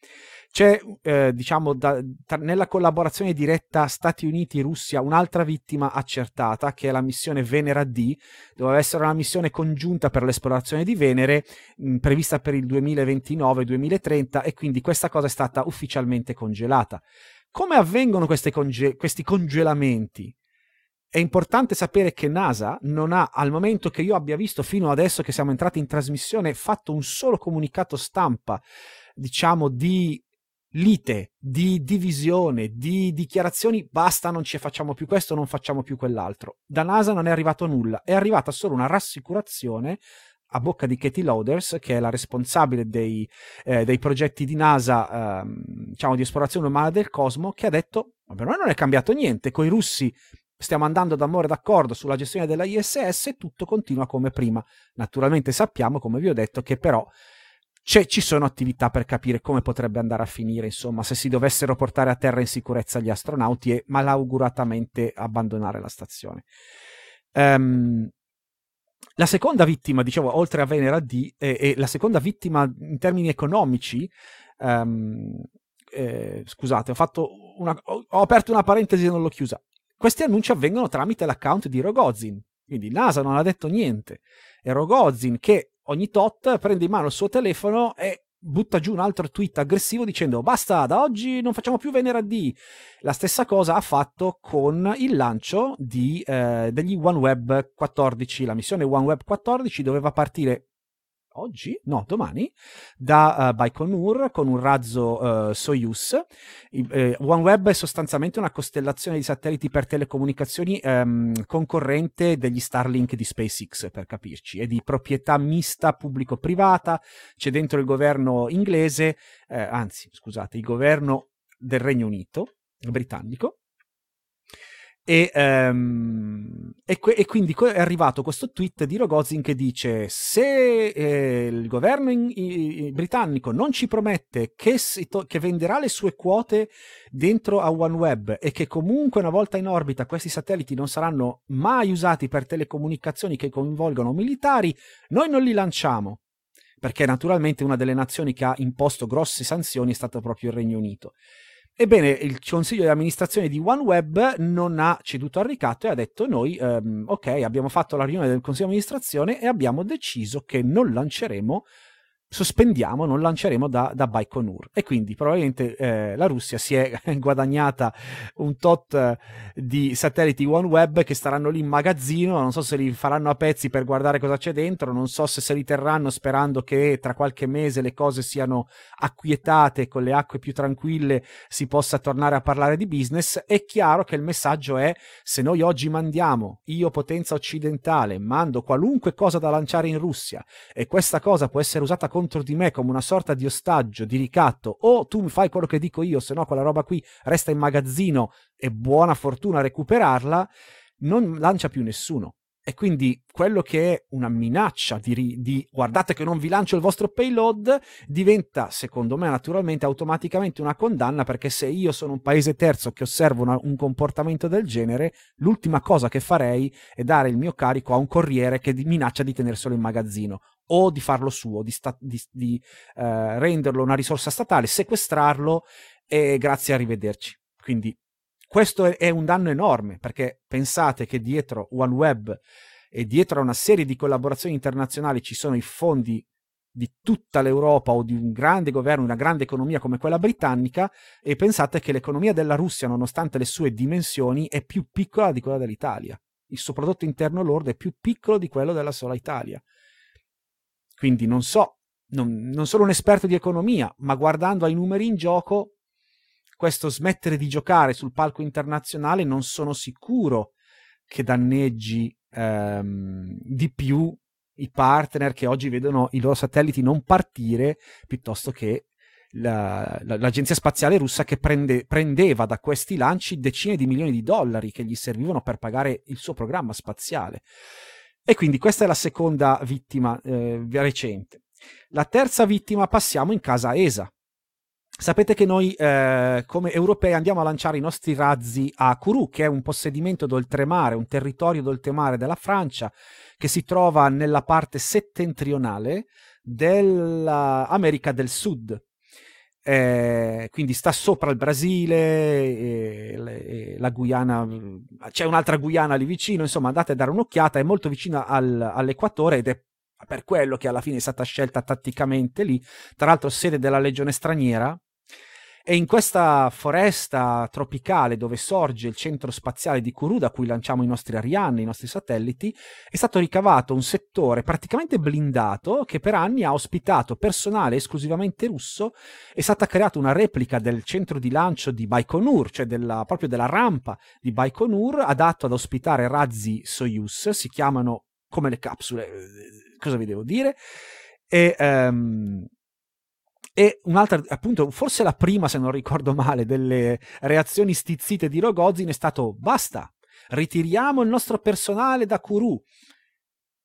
C'è, eh, diciamo, da, tra, nella collaborazione diretta Stati Uniti-Russia un'altra vittima accertata, che è la missione Venera D. Doveva essere una missione congiunta per l'esplorazione di Venere, mh, prevista per il 2029-2030, e quindi questa cosa è stata ufficialmente congelata. Come avvengono conge- questi congelamenti? È importante sapere che NASA non ha, al momento che io abbia visto fino adesso che siamo entrati in trasmissione, fatto un solo comunicato stampa, diciamo, di lite, di divisione, di dichiarazioni, basta, non ci facciamo più questo, non facciamo più quell'altro. Da NASA non è arrivato nulla, è arrivata solo una rassicurazione a bocca di Katie Loaders, che è la responsabile dei, eh, dei progetti di NASA, ehm, diciamo di esplorazione umana del cosmo, che ha detto, ma per noi non è cambiato niente, con i russi stiamo andando d'amore d'accordo sulla gestione della ISS e tutto continua come prima. Naturalmente sappiamo, come vi ho detto, che però c'è, ci sono attività per capire come potrebbe andare a finire, insomma, se si dovessero portare a terra in sicurezza gli astronauti e malauguratamente abbandonare la stazione. Um, la seconda vittima, dicevo, oltre a Venera D, e, e la seconda vittima in termini economici, um, eh, scusate, ho, una, ho, ho, aperto una parentesi e non l'ho chiusa. Questi annunci avvengono tramite l'account di Rogozin, quindi NASA non ha detto niente. E Rogozin, che ogni tot prende in mano il suo telefono e butta giù un altro tweet aggressivo dicendo basta, da oggi non facciamo più venerdì. La stessa cosa ha fatto con il lancio di, eh, degli OneWeb 14. La missione OneWeb 14 doveva partire oggi, no, domani, da uh, Baikonur con un razzo uh, Soyuz. Eh, OneWeb è sostanzialmente una costellazione di satelliti per telecomunicazioni um, concorrente degli Starlink di SpaceX, per capirci. È di proprietà mista pubblico-privata, c'è dentro il governo inglese, eh, anzi, scusate, il governo del Regno Unito, britannico, e, um, e, que- e, quindi è arrivato questo tweet di Rogozin che dice se eh, il governo in- in- britannico non ci promette che, to- che, venderà le sue quote dentro a OneWeb e che comunque una volta in orbita questi satelliti non saranno mai usati per telecomunicazioni che coinvolgono militari, noi non li lanciamo. perché naturalmente una delle nazioni che ha imposto grosse sanzioni è stato proprio il Regno Unito. Ebbene, il consiglio di amministrazione di OneWeb non ha ceduto al ricatto e ha detto noi, ehm, ok, abbiamo fatto la riunione del consiglio di amministrazione e abbiamo deciso che non lanceremo sospendiamo, non lanceremo da, da Baikonur. E quindi probabilmente eh, la Russia si è guadagnata un tot eh, di satelliti OneWeb che staranno lì in magazzino, non so se li faranno a pezzi per guardare cosa c'è dentro, non so se se li terranno sperando che tra qualche mese le cose siano acquietate, con le acque più tranquille si possa tornare a parlare di business. È chiaro che il messaggio è se noi oggi mandiamo, io potenza occidentale, mando qualunque cosa da lanciare in Russia e questa cosa può essere usata contro contro di me come una sorta di ostaggio, di ricatto, o tu mi fai quello che dico io, se no quella roba qui resta in magazzino e buona fortuna recuperarla, non lancia più nessuno. E quindi quello che è una minaccia di, di, guardate che non vi lancio il vostro payload diventa, secondo me, naturalmente automaticamente una condanna perché se io sono un paese terzo che osservo una, un comportamento del genere, l'ultima cosa che farei è dare il mio carico a un corriere che minaccia di tenerselo in magazzino o di farlo suo, di, sta, di, di uh, renderlo una risorsa statale, sequestrarlo e grazie, arrivederci. Quindi questo è, è un danno enorme perché pensate che dietro OneWeb e dietro a una serie di collaborazioni internazionali ci sono i fondi di tutta l'Europa o di un grande governo, una grande economia come quella britannica e pensate che l'economia della Russia, nonostante le sue dimensioni, è più piccola di quella dell'Italia. Il suo prodotto interno lordo è più piccolo di quello della sola Italia. Quindi non so, non, non sono un esperto di economia, ma guardando ai numeri in gioco questo smettere di giocare sul palco internazionale non sono sicuro che danneggi ehm, di più i partner che oggi vedono i loro satelliti non partire piuttosto che la, la, l'agenzia spaziale russa che prende, prendeva da questi lanci decine di milioni di dollari che gli servivano per pagare il suo programma spaziale. E quindi questa è la seconda vittima eh, recente. La terza vittima passiamo in casa ESA, Sapete che noi eh, come europei andiamo a lanciare i nostri razzi a Kourou, che è un possedimento d'oltremare, un territorio d'oltremare della Francia, che si trova nella parte settentrionale dell'America del Sud. Eh, quindi sta sopra il Brasile, e, e la Guyana, c'è un'altra Guyana lì vicino, insomma andate a dare un'occhiata, è molto vicina al, all'equatore ed è per quello che alla fine è stata scelta tatticamente lì, tra l'altro sede della legione straniera, e in questa foresta tropicale dove sorge il centro spaziale di Kourou, da cui lanciamo i nostri Ariane, i nostri satelliti, è stato ricavato un settore praticamente blindato che per anni ha ospitato personale esclusivamente russo. È stata creata una replica del centro di lancio di Baikonur, cioè della, proprio della rampa di Baikonur, adatto ad ospitare razzi Soyuz, si chiamano come le capsule, cosa vi devo dire? E, um, e un'altra, appunto, forse la prima, se non ricordo male, delle reazioni stizzite di Rogozin è stato basta, ritiriamo il nostro personale da Kuru.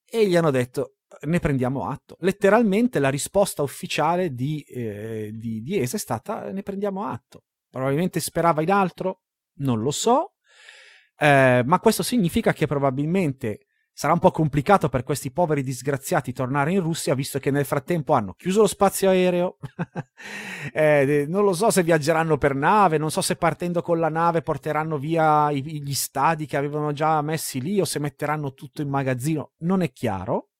E gli hanno detto, ne prendiamo atto. Letteralmente la risposta ufficiale di, eh, di, di ESA è stata, ne prendiamo atto. Probabilmente sperava in altro, non lo so, eh, ma questo significa che probabilmente sarà un po' complicato per questi poveri disgraziati tornare in Russia, visto che nel frattempo hanno chiuso lo spazio aereo. eh, non lo so se viaggeranno per nave, non so se partendo con la nave porteranno via i, gli stadi che avevano già messi lì o se metteranno tutto in magazzino. Non è chiaro.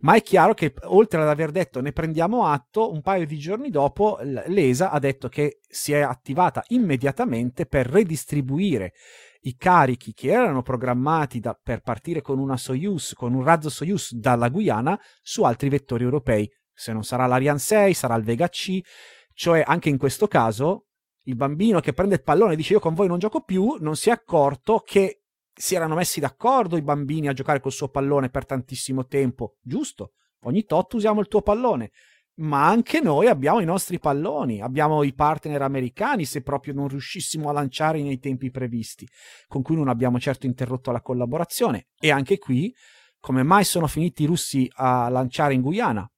Ma è chiaro che oltre ad aver detto ne prendiamo atto, un paio di giorni dopo l'ESA ha detto che si è attivata immediatamente per redistribuire i carichi che erano programmati da, per partire con una Soyuz, con un razzo Soyuz dalla Guyana su altri vettori europei. Se non sarà l'Ariane 6, sarà il Vega C, cioè anche in questo caso il bambino che prende il pallone e dice io con voi non gioco più, non si è accorto che si erano messi d'accordo i bambini a giocare col suo pallone per tantissimo tempo, giusto? Ogni tot usiamo il tuo pallone ma anche noi abbiamo i nostri palloni, abbiamo i partner americani se proprio non riuscissimo a lanciare nei tempi previsti, con cui non abbiamo certo interrotto la collaborazione. E anche qui, come mai sono finiti i russi a lanciare in Guyana?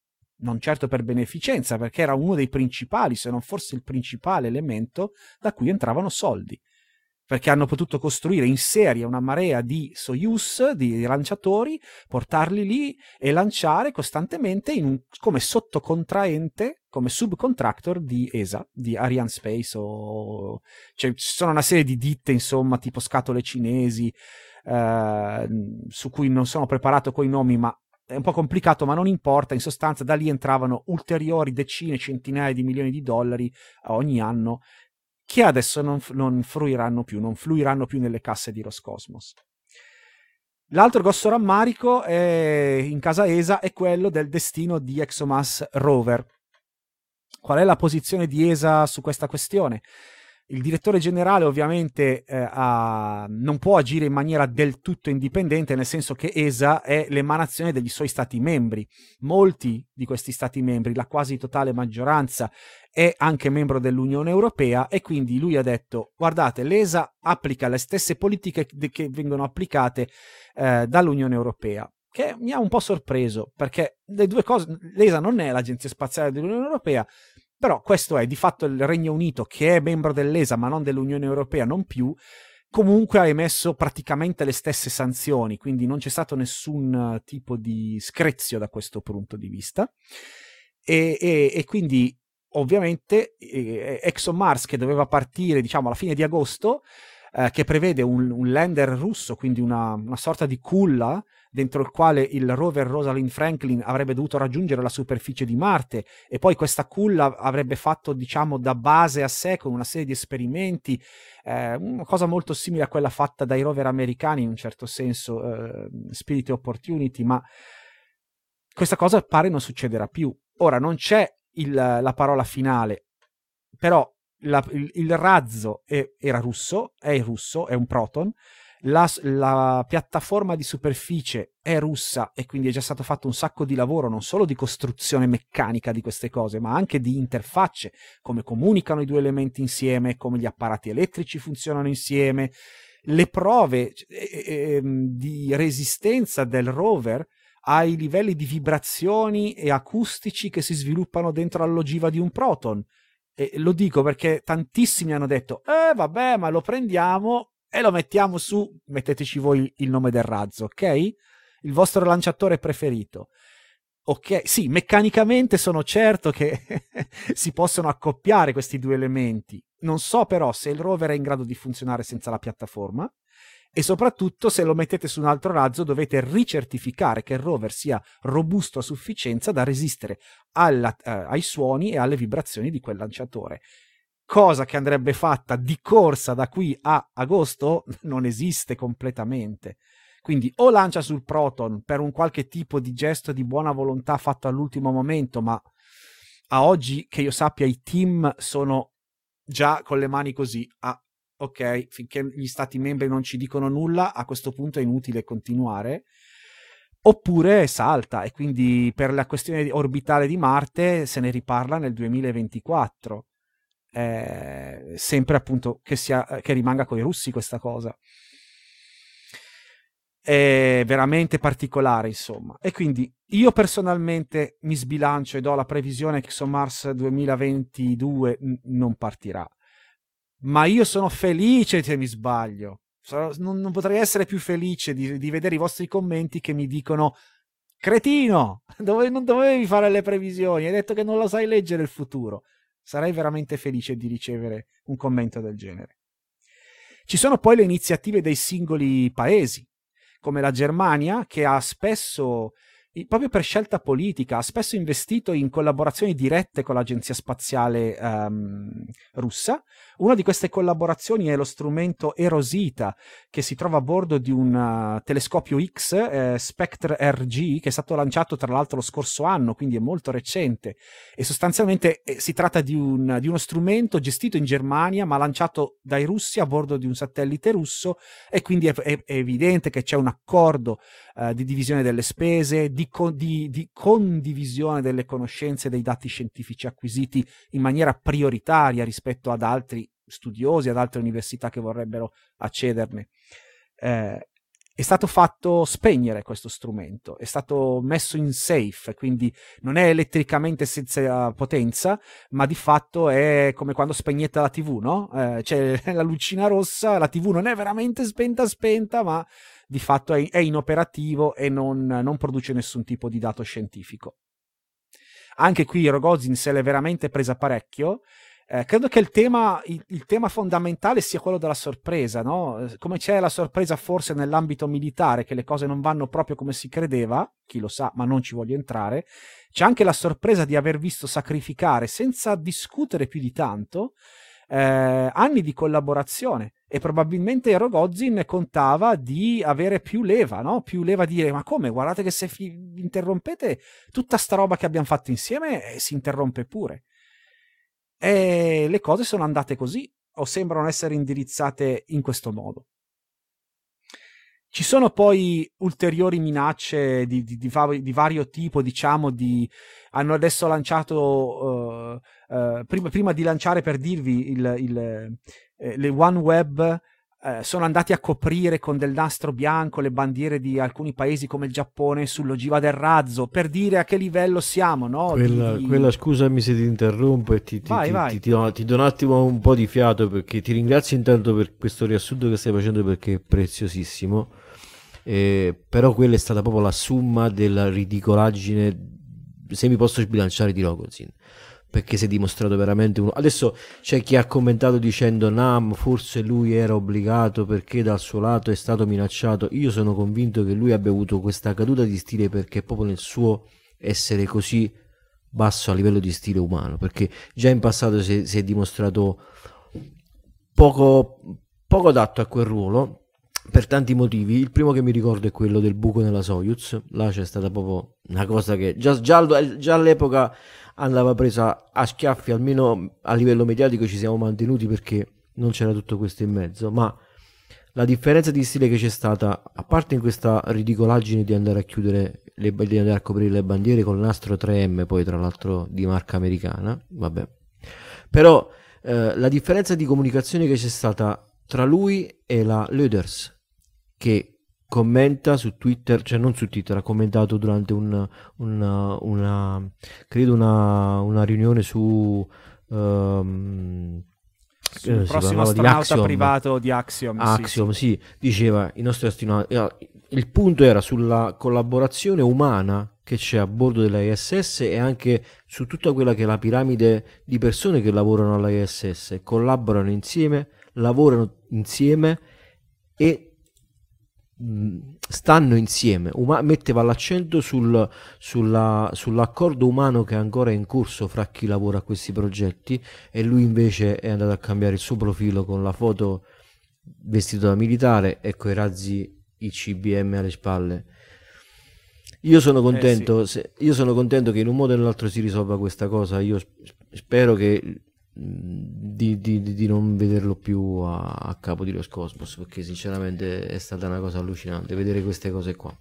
Non certo per beneficenza, perché era uno dei principali, se non forse il principale elemento da cui entravano soldi. Perché hanno potuto costruire in serie una marea di Soyuz, di lanciatori, portarli lì e lanciare costantemente un, come sottocontraente, come subcontractor di ESA, di Ariane Space. O... Cioè, ci sono una serie di ditte, insomma, tipo scatole cinesi, eh, su cui non sono preparato con i nomi, ma è un po' complicato, ma non importa. In sostanza, da lì entravano ulteriori decine, centinaia di milioni di dollari ogni anno che adesso non, non fruiranno più, non fluiranno più nelle casse di Roscosmos. L'altro grosso rammarico è, in casa ESA è quello del destino di ExoMass Rover. Qual è la posizione di ESA su questa questione? Il direttore generale ovviamente eh, ha, non può agire in maniera del tutto indipendente, nel senso che ESA è l'emanazione degli suoi stati membri. Molti di questi stati membri, la quasi totale maggioranza, è anche membro dell'Unione Europea e quindi lui ha detto guardate, l'ESA applica le stesse politiche che vengono applicate eh, dall'Unione Europea che mi ha un po' sorpreso perché le due cose, l'ESA non è l'Agenzia Spaziale dell'Unione Europea, però questo è di fatto il Regno Unito che è membro dell'ESA ma non dell'Unione Europea, non più, comunque ha emesso praticamente le stesse sanzioni, quindi non c'è stato nessun tipo di screzio da questo punto di vista. E, e, e quindi ovviamente eh, ExoMars che doveva partire diciamo alla fine di agosto, eh, che prevede un, un, lander russo, quindi una, una sorta di culla dentro il quale il rover Rosalind Franklin avrebbe dovuto raggiungere la superficie di Marte e poi questa culla avrebbe fatto diciamo da base a sé con una serie di esperimenti eh, una cosa molto simile a quella fatta dai rover americani in un certo senso eh, Spirit Opportunity ma questa cosa pare non succederà più. Ora non c'è il, la parola finale. Però la, il, il, razzo è, era russo è russo è un proton. La, la, piattaforma di superficie è russa e quindi è già stato fatto un sacco di lavoro non solo di costruzione meccanica di queste cose, ma anche di interfacce, come comunicano i due elementi insieme, come gli apparati elettrici funzionano insieme, le prove eh, eh, di resistenza del rover ai livelli di vibrazioni e acustici che si sviluppano dentro l'ogiva di un proton. E lo dico perché tantissimi hanno detto: Eh, vabbè, ma lo prendiamo e lo mettiamo su, metteteci voi il nome del razzo, ok? Il vostro lanciatore preferito. Ok, sì, meccanicamente sono certo che si possono accoppiare questi due elementi. Non so però se il rover è in grado di funzionare senza la piattaforma e soprattutto se lo mettete su un altro razzo dovete ricertificare che il rover sia robusto a sufficienza da resistere alla, eh, ai suoni e alle vibrazioni di quel lanciatore cosa che andrebbe fatta di corsa da qui a agosto non esiste completamente. Quindi o lancia sul Proton per un qualche tipo di gesto di buona volontà fatto all'ultimo momento, ma a oggi che io sappia i team sono già con le mani così. Ah, ok, finché gli stati membri non ci dicono nulla, a questo punto è inutile continuare. Oppure salta e quindi per la questione orbitale di Marte se ne riparla nel 2024 eh, sempre appunto che, sia, che rimanga con i russi questa cosa. È veramente particolare, insomma. E quindi io personalmente mi sbilancio e do la previsione che ExoMars 2022 n- non partirà. Ma io sono felice se mi sbaglio. Non, non potrei essere più felice di, di, vedere i vostri commenti che mi dicono Cretino, dove, non dovevi fare le previsioni, hai detto che non lo sai leggere il futuro. Sarei veramente felice di ricevere un commento del genere. Ci sono poi le iniziative dei singoli paesi, come la Germania, che ha spesso proprio per scelta politica, ha spesso investito in collaborazioni dirette con l'Agenzia Spaziale um, russa. Una di queste collaborazioni è lo strumento Erosita, che si trova a bordo di un uh, telescopio X, eh, Spectre RG, che è stato lanciato tra l'altro lo scorso anno, quindi è molto recente. E sostanzialmente eh, si tratta di, un, di uno strumento gestito in Germania, ma lanciato dai russi a bordo di un satellite russo, e quindi è, è, è evidente che c'è un accordo uh, di divisione delle spese, di, co- di, di, condivisione delle conoscenze e dei dati scientifici acquisiti in maniera prioritaria rispetto ad altri studiosi, ad altre università che vorrebbero accederne. Eh, è stato fatto spegnere questo strumento, è stato messo in safe, quindi non è elettricamente senza potenza, ma di fatto è come quando spegnete la TV, no? Eh, c'è la lucina rossa, la TV non è veramente spenta spenta, ma di fatto è, è inoperativo e non, non produce nessun tipo di dato scientifico. Anche qui Rogozin se l'è veramente presa parecchio eh, credo che il tema, il, il tema, fondamentale sia quello della sorpresa, no? Eh, come c'è la sorpresa forse nell'ambito militare, che le cose non vanno proprio come si credeva, chi lo sa, ma non ci voglio entrare, c'è anche la sorpresa di aver visto sacrificare, senza discutere più di tanto, eh, anni di collaborazione e probabilmente Rogozin contava di avere più leva, no? più leva a dire ma come, guardate che se fi- interrompete tutta sta roba che abbiamo fatto insieme eh, si interrompe pure. E le cose sono andate così o sembrano essere indirizzate in questo modo. Ci sono poi ulteriori minacce di, di, di, di vario tipo, diciamo, di, hanno adesso lanciato, uh, uh, prima, prima, di lanciare per dirvi il, il, eh, le OneWeb eh, sono andati a coprire con del nastro bianco le bandiere di alcuni paesi come il Giappone sull'ogiva del razzo per dire a che livello siamo. No? Quella, di... quella, scusami se ti interrompo e ti, ti, vai, ti, vai. ti, do, ti do un attimo un po' di fiato perché ti ringrazio intanto per questo riassunto che stai facendo perché è preziosissimo. Eh, però quella è stata proprio la summa della ridicolaggine se mi posso sbilanciare di Rogozin perché si è dimostrato veramente uno. Adesso c'è chi ha commentato dicendo Nam forse lui era obbligato perché dal suo lato è stato minacciato. Io sono convinto che lui abbia avuto questa caduta di stile perché proprio nel suo essere così basso a livello di stile umano, perché già in passato si è, si è dimostrato poco, poco adatto a quel ruolo per tanti motivi. Il primo che mi ricordo è quello del buco nella Soyuz. Là c'è stata proprio una cosa che già, già, già all'epoca andava presa a schiaffi, almeno a livello mediatico ci siamo mantenuti perché non c'era tutto questo in mezzo, ma la differenza di stile che c'è stata, a parte in questa ridicolaggine di andare a chiudere le, di andare a coprire le bandiere con il nastro 3M, poi tra l'altro di marca americana, vabbè. Però eh, la differenza di comunicazione che c'è stata tra lui e la Löders, che commenta su Twitter, cioè non su Twitter, ha commentato durante un, una, una, credo una, una riunione su... Um, sul eh, prossimo astronauta di privato di Axiom. Axiom, sì, sì. sì, diceva i nostri astronauti. Eh, il punto era sulla collaborazione umana che c'è a bordo della ISS e anche su tutta quella che è la piramide di persone che lavorano alla ISS, collaborano insieme, lavorano insieme e stanno insieme, uma- metteva l'accento sul, sulla, sull'accordo umano che è ancora in corso fra chi lavora a questi progetti e lui invece è andato a cambiare il suo profilo con la foto vestito da militare e con i razzi ICBM alle spalle. Io sono contento, eh sì. se, io sono contento che in un modo o nell'altro si risolva questa cosa. Io spero che di, di, di, non vederlo più a, a capo di Los Cosmos perché sinceramente è stata una cosa allucinante vedere queste cose qua.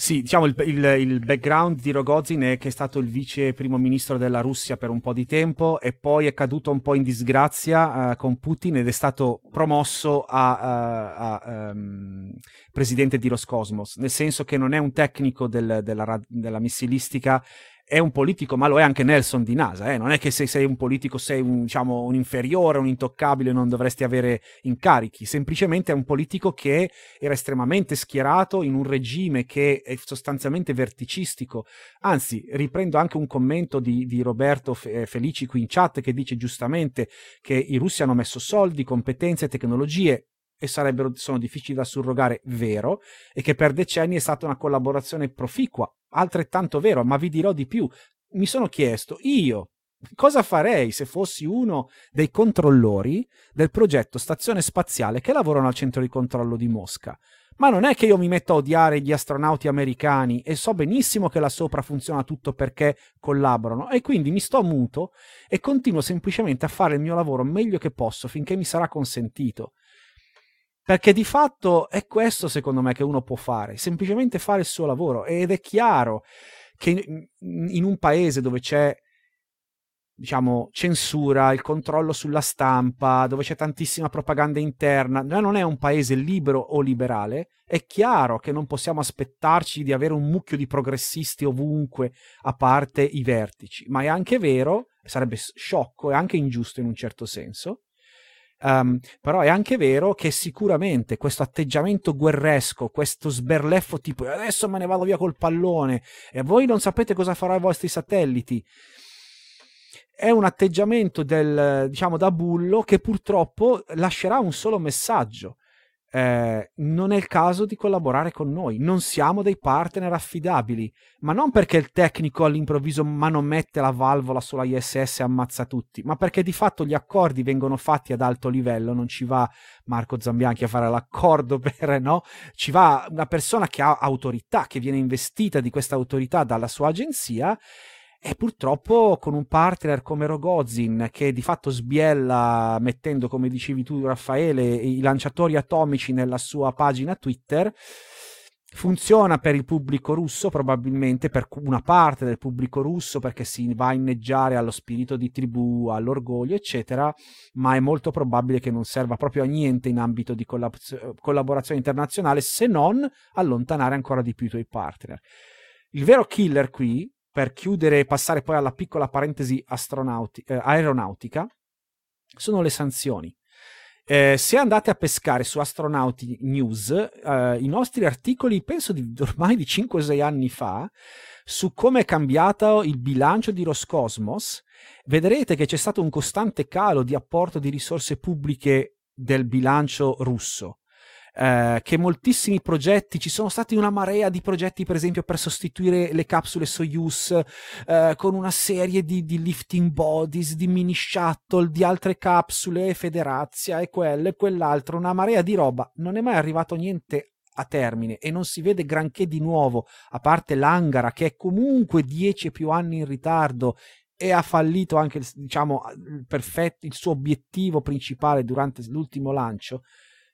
Sì, diciamo il, il, il, background di Rogozin è che è stato il vice primo ministro della Russia per un po' di tempo e poi è caduto un po' in disgrazia uh, con Putin ed è stato promosso a, uh, a um, presidente di Roscosmos, nel senso che non è un tecnico del, della, della missilistica, è un politico, ma lo è anche Nelson di NASA. Eh? Non è che se sei un politico sei un, diciamo, un inferiore, un intoccabile, non dovresti avere incarichi. Semplicemente è un politico che era estremamente schierato in un regime che è sostanzialmente verticistico. Anzi, riprendo anche un commento di, di Roberto eh, Felici qui in chat che dice giustamente che i russi hanno messo soldi, competenze, tecnologie e sarebbero, sono difficili da surrogare, vero, e che per decenni è stata una collaborazione proficua, altrettanto vero, ma vi dirò di più. Mi sono chiesto, io, cosa farei se fossi uno dei controllori del progetto Stazione Spaziale che lavorano al centro di controllo di Mosca? Ma non è che io mi metto a odiare gli astronauti americani e so benissimo che là sopra funziona tutto perché collaborano e quindi mi sto muto e continuo semplicemente a fare il mio lavoro meglio che posso finché mi sarà consentito. Perché di fatto è questo, secondo me, che uno può fare, semplicemente fare il suo lavoro. Ed è chiaro che in un paese dove c'è diciamo, censura, il controllo sulla stampa, dove c'è tantissima propaganda interna. Non è un paese libero o liberale. È chiaro che non possiamo aspettarci di avere un mucchio di progressisti ovunque, a parte i vertici. Ma è anche vero, sarebbe sciocco e anche ingiusto in un certo senso, Um, però è anche vero che sicuramente questo atteggiamento guerresco, questo sberleffo tipo adesso me ne vado via col pallone e voi non sapete cosa farò ai vostri satelliti, è un atteggiamento del, diciamo, da bullo che purtroppo lascerà un solo messaggio. Eh, non è il caso di collaborare con noi, non siamo dei partner affidabili, ma non perché il tecnico all'improvviso manomette la valvola sulla ISS e ammazza tutti, ma perché di fatto gli accordi vengono fatti ad alto livello, non ci va Marco Zambianchi a fare l'accordo per no, ci va una persona che ha autorità, che viene investita di questa autorità dalla sua agenzia e purtroppo con un partner come Rogozin che di fatto sbiella mettendo come dicevi tu Raffaele i lanciatori atomici nella sua pagina Twitter funziona per il pubblico russo probabilmente per una parte del pubblico russo perché si va a inneggiare allo spirito di tribù all'orgoglio eccetera ma è molto probabile che non serva proprio a niente in ambito di collab- collaborazione internazionale se non allontanare ancora di più i tuoi partner. Il vero killer qui per chiudere e passare poi alla piccola parentesi eh, aeronautica, sono le sanzioni. Eh, se andate a pescare su Astronauti News, eh, i nostri articoli, penso di, ormai di 5-6 anni fa, su come è cambiato il bilancio di Roscosmos, vedrete che c'è stato un costante calo di apporto di risorse pubbliche del bilancio russo eh, che moltissimi progetti, ci sono stati una marea di progetti per esempio per sostituire le capsule Soyuz eh, con una serie di, di, lifting bodies, di mini shuttle, di altre capsule, Federazia e quello e quell'altro, una marea di roba, non è mai arrivato niente a termine e non si vede granché di nuovo, a parte l'Angara che è comunque 10 più anni in ritardo e ha fallito anche diciamo, il, perfetto, il suo obiettivo principale durante l'ultimo lancio,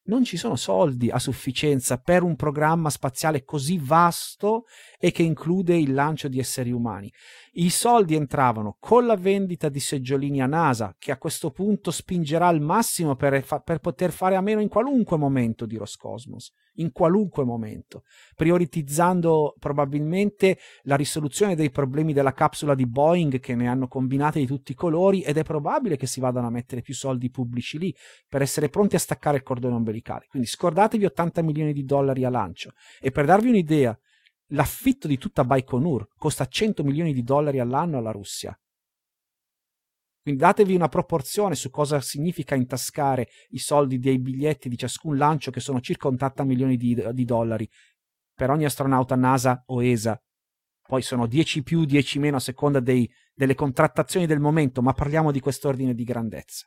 non ci sono soldi a sufficienza per un programma spaziale così vasto e che include il lancio di esseri umani. I soldi entravano con la vendita di seggiolini a NASA, che a questo punto spingerà al massimo per, per poter fare a meno in qualunque momento di Roscosmos, in qualunque momento, prioritizzando probabilmente la risoluzione dei problemi della capsula di Boeing che ne hanno combinate di tutti i colori ed è probabile che si vadano a mettere più soldi pubblici lì per essere pronti a staccare il cordone ombelicale. Quindi scordatevi 80 milioni di dollari a lancio e per darvi un'idea L'affitto di tutta Baikonur costa 100 milioni di dollari all'anno alla Russia. Quindi datevi una proporzione su cosa significa intascare i soldi dei biglietti di ciascun lancio, che sono circa 80 milioni di, di dollari per ogni astronauta NASA o ESA. Poi sono 10 più, 10 meno a seconda dei, delle contrattazioni del momento, ma parliamo di quest'ordine di grandezza.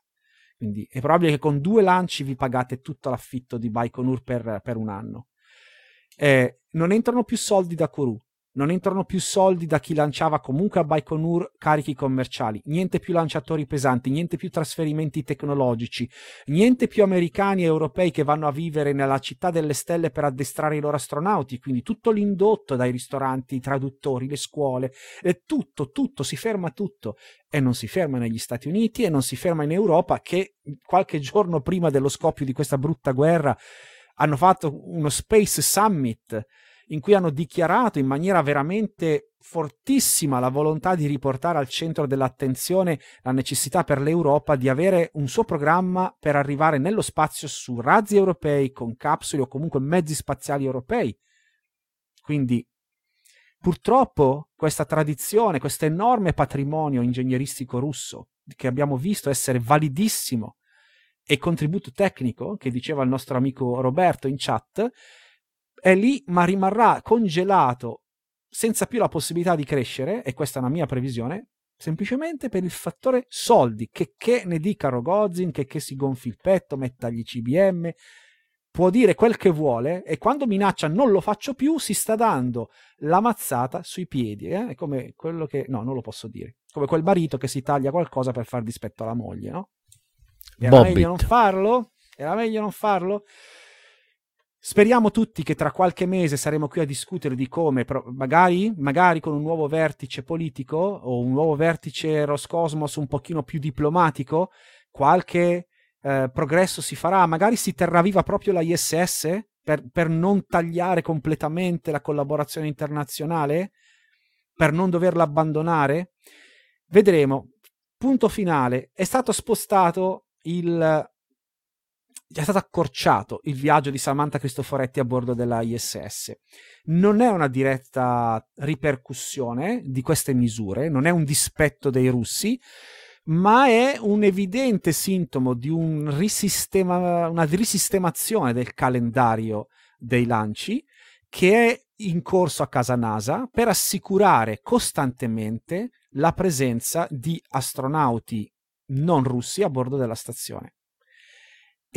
Quindi è probabile che con due lanci vi pagate tutto l'affitto di Baikonur per, per un anno eh, non entrano più soldi da Kourou, non entrano più soldi da chi lanciava comunque a Baikonur carichi commerciali, niente più lanciatori pesanti, niente più trasferimenti tecnologici, niente più americani e europei che vanno a vivere nella città delle stelle per addestrare i loro astronauti, quindi tutto l'indotto dai ristoranti, i traduttori, le scuole, e tutto, tutto, si ferma tutto. E non si ferma negli Stati Uniti e non si ferma in Europa che qualche giorno prima dello scoppio di questa brutta guerra hanno fatto uno Space Summit in cui hanno dichiarato in maniera veramente fortissima la volontà di riportare al centro dell'attenzione la necessità per l'Europa di avere un suo programma per arrivare nello spazio su razzi europei, con capsule o comunque mezzi spaziali europei. Quindi purtroppo questa tradizione, questo enorme patrimonio ingegneristico russo che abbiamo visto essere validissimo e contributo tecnico che diceva il nostro amico Roberto in chat è lì ma rimarrà congelato senza più la possibilità di crescere e questa è una mia previsione semplicemente per il fattore soldi che, che ne dica Rogozin che, che si gonfi il petto metta gli CBM può dire quel che vuole e quando minaccia non lo faccio più si sta dando la mazzata sui piedi eh? è come quello che no non lo posso dire come quel marito che si taglia qualcosa per far dispetto alla moglie no? Era Bobbit. meglio non farlo? Era meglio non farlo? Speriamo tutti che tra qualche mese saremo qui a discutere di come, magari, magari con un nuovo vertice politico o un nuovo vertice Roscosmos un pochino più diplomatico, qualche eh, progresso si farà, magari si terrà viva proprio la ISS per, per non tagliare completamente la collaborazione internazionale, per non doverla abbandonare. Vedremo. Punto finale. È stato spostato il è stato accorciato il viaggio di Samantha Cristoforetti a bordo della ISS. Non è una diretta ripercussione di queste misure, non è un dispetto dei russi, ma è un evidente sintomo di un risistema, una risistemazione del calendario dei lanci che è in corso a casa NASA per assicurare costantemente la presenza di astronauti non russi a bordo della stazione.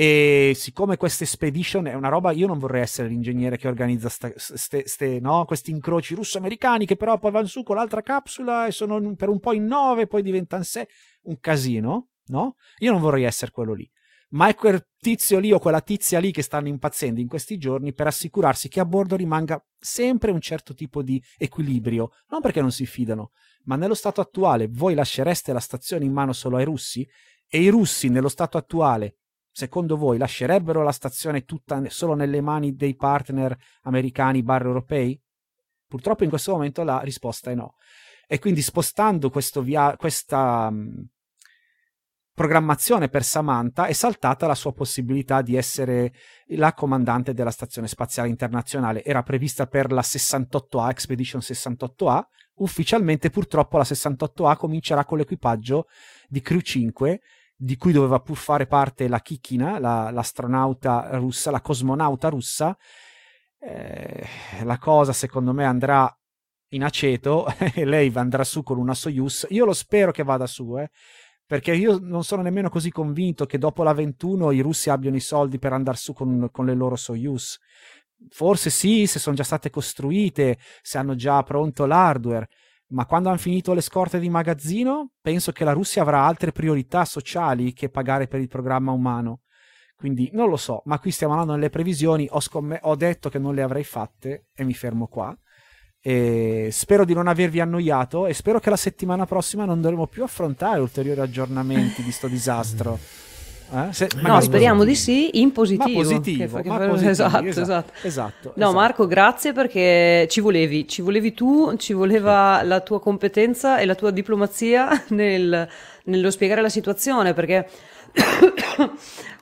E siccome questa expedition è una roba, io non vorrei essere l'ingegnere che organizza sta, ste, ste, no? questi incroci russo-americani che però poi vanno su con l'altra capsula e sono per un po' in nove, poi diventano sei, un casino, no? Io non vorrei essere quello lì. Ma è quel tizio lì o quella tizia lì che stanno impazzendo in questi giorni per assicurarsi che a bordo rimanga sempre un certo tipo di equilibrio, non perché non si fidano, ma nello stato attuale voi lascereste la stazione in mano solo ai russi? E i russi nello stato attuale secondo voi lascerebbero la stazione tutta solo nelle mani dei partner americani barra europei? Purtroppo in questo momento la risposta è no. E quindi spostando via- questa um, programmazione per Samantha è saltata la sua possibilità di essere la comandante della Stazione Spaziale Internazionale. Era prevista per la 68A, Expedition 68A. Ufficialmente purtroppo la 68A comincerà con l'equipaggio di Crew 5 di cui doveva pur fare parte la Kikina, la, l'astronauta russa, la cosmonauta russa. Eh, la cosa secondo me andrà in aceto e lei andrà su con una Soyuz. Io lo spero che vada su, eh, perché io non sono nemmeno così convinto che dopo la 21 i russi abbiano i soldi per andare su con, con le loro Soyuz. Forse sì, se sono già state costruite, se hanno già pronto l'hardware, ma quando hanno finito le scorte di magazzino, penso che la Russia avrà altre priorità sociali che pagare per il programma umano. Quindi non lo so, ma qui stiamo andando nelle previsioni, ho, scomm- ho detto che non le avrei fatte e mi fermo qua. E spero di non avervi annoiato e spero che la settimana prossima non dovremo più affrontare ulteriori aggiornamenti di sto disastro. Eh? Se, no, speriamo di sì, in positivo. Ma positivo, che, ma che, positivo esatto, esatto, esatto. esatto, No, esatto. Marco, grazie perché ci volevi, ci volevi tu, ci voleva la tua competenza e la tua diplomazia nel, nello spiegare la situazione, perché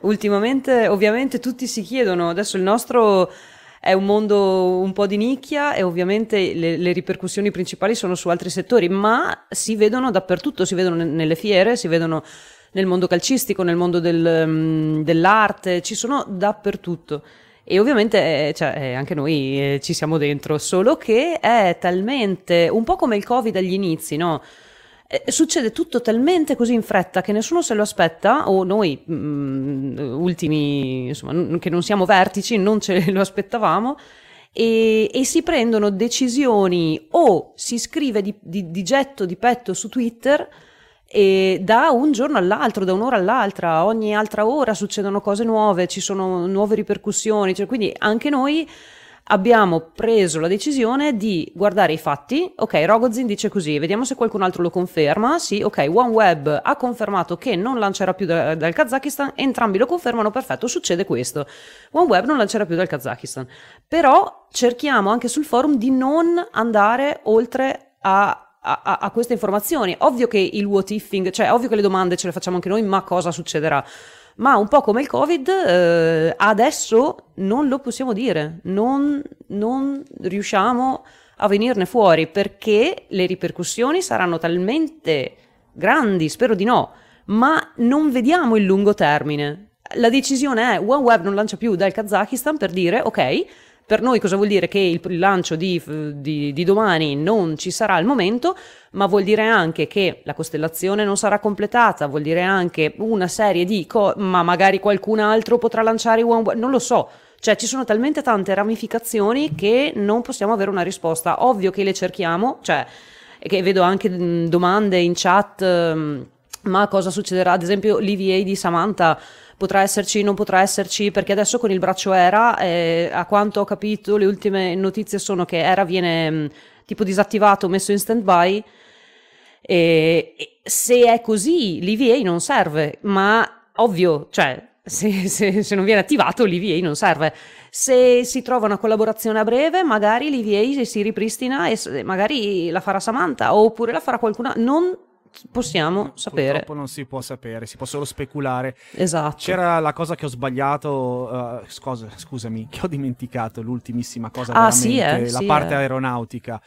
ultimamente ovviamente tutti si chiedono, adesso il nostro è un mondo un po' di nicchia e ovviamente le, le, ripercussioni principali sono su altri settori, ma si vedono dappertutto, si vedono nelle fiere, si vedono nel mondo calcistico, nel mondo del, um, dell'arte, ci sono dappertutto. E ovviamente eh, cioè, eh, anche noi eh, ci siamo dentro, solo che è talmente, un po' come il Covid agli inizi, no? Succede tutto talmente così in fretta che nessuno se lo aspetta, o noi mh, mm, ultimi, insomma, che non siamo vertici, non ce lo aspettavamo, e, e si prendono decisioni o si scrive di, di, di getto di petto su Twitter e da un giorno all'altro, da un'ora all'altra, ogni altra ora succedono cose nuove, ci sono nuove ripercussioni, cioè, quindi anche noi abbiamo preso la decisione di guardare i fatti. Ok, Rogozin dice così, vediamo se qualcun altro lo conferma. Sì, ok, OneWeb ha confermato che non lancerà più da, dal Kazakistan, entrambi lo confermano, perfetto, succede questo. OneWeb non lancerà più dal Kazakistan. Però cerchiamo anche sul forum di non andare oltre a a, a, queste informazioni. Ovvio che il what ifing, cioè ovvio che le domande ce le facciamo anche noi, ma cosa succederà? Ma un po' come il Covid, eh, adesso non lo possiamo dire, non, non riusciamo a venirne fuori perché le ripercussioni saranno talmente grandi, spero di no, ma non vediamo il lungo termine. La decisione è OneWeb non lancia più dal Kazakistan per dire ok, per noi cosa vuol dire? Che il, lancio di, di, di, domani non ci sarà al momento, ma vuol dire anche che la costellazione non sarà completata, vuol dire anche una serie di, co- ma magari qualcun altro potrà lanciare OneWeb, non lo so. Cioè ci sono talmente tante ramificazioni che non possiamo avere una risposta. Ovvio che le cerchiamo, cioè che vedo anche domande in chat ma cosa succederà? Ad esempio l'EVA di Samantha potrà esserci, non potrà esserci, perché adesso con il braccio ERA, eh, a quanto ho capito, le ultime notizie sono che ERA viene mh, tipo disattivato, messo in stand-by, e se è così l'EVA non serve, ma ovvio, cioè se, se, se, non viene attivato l'EVA non serve. Se si trova una collaborazione a breve, magari l'EVA si ripristina e magari la farà Samantha oppure la farà qualcuna. Non possiamo sapere. Purtroppo non si può sapere, si può solo speculare. Esatto. C'era la cosa che ho sbagliato, uh, scusa, scusami, che ho dimenticato, l'ultimissima cosa ah, veramente, sì, eh, la sì, parte eh. aeronautica.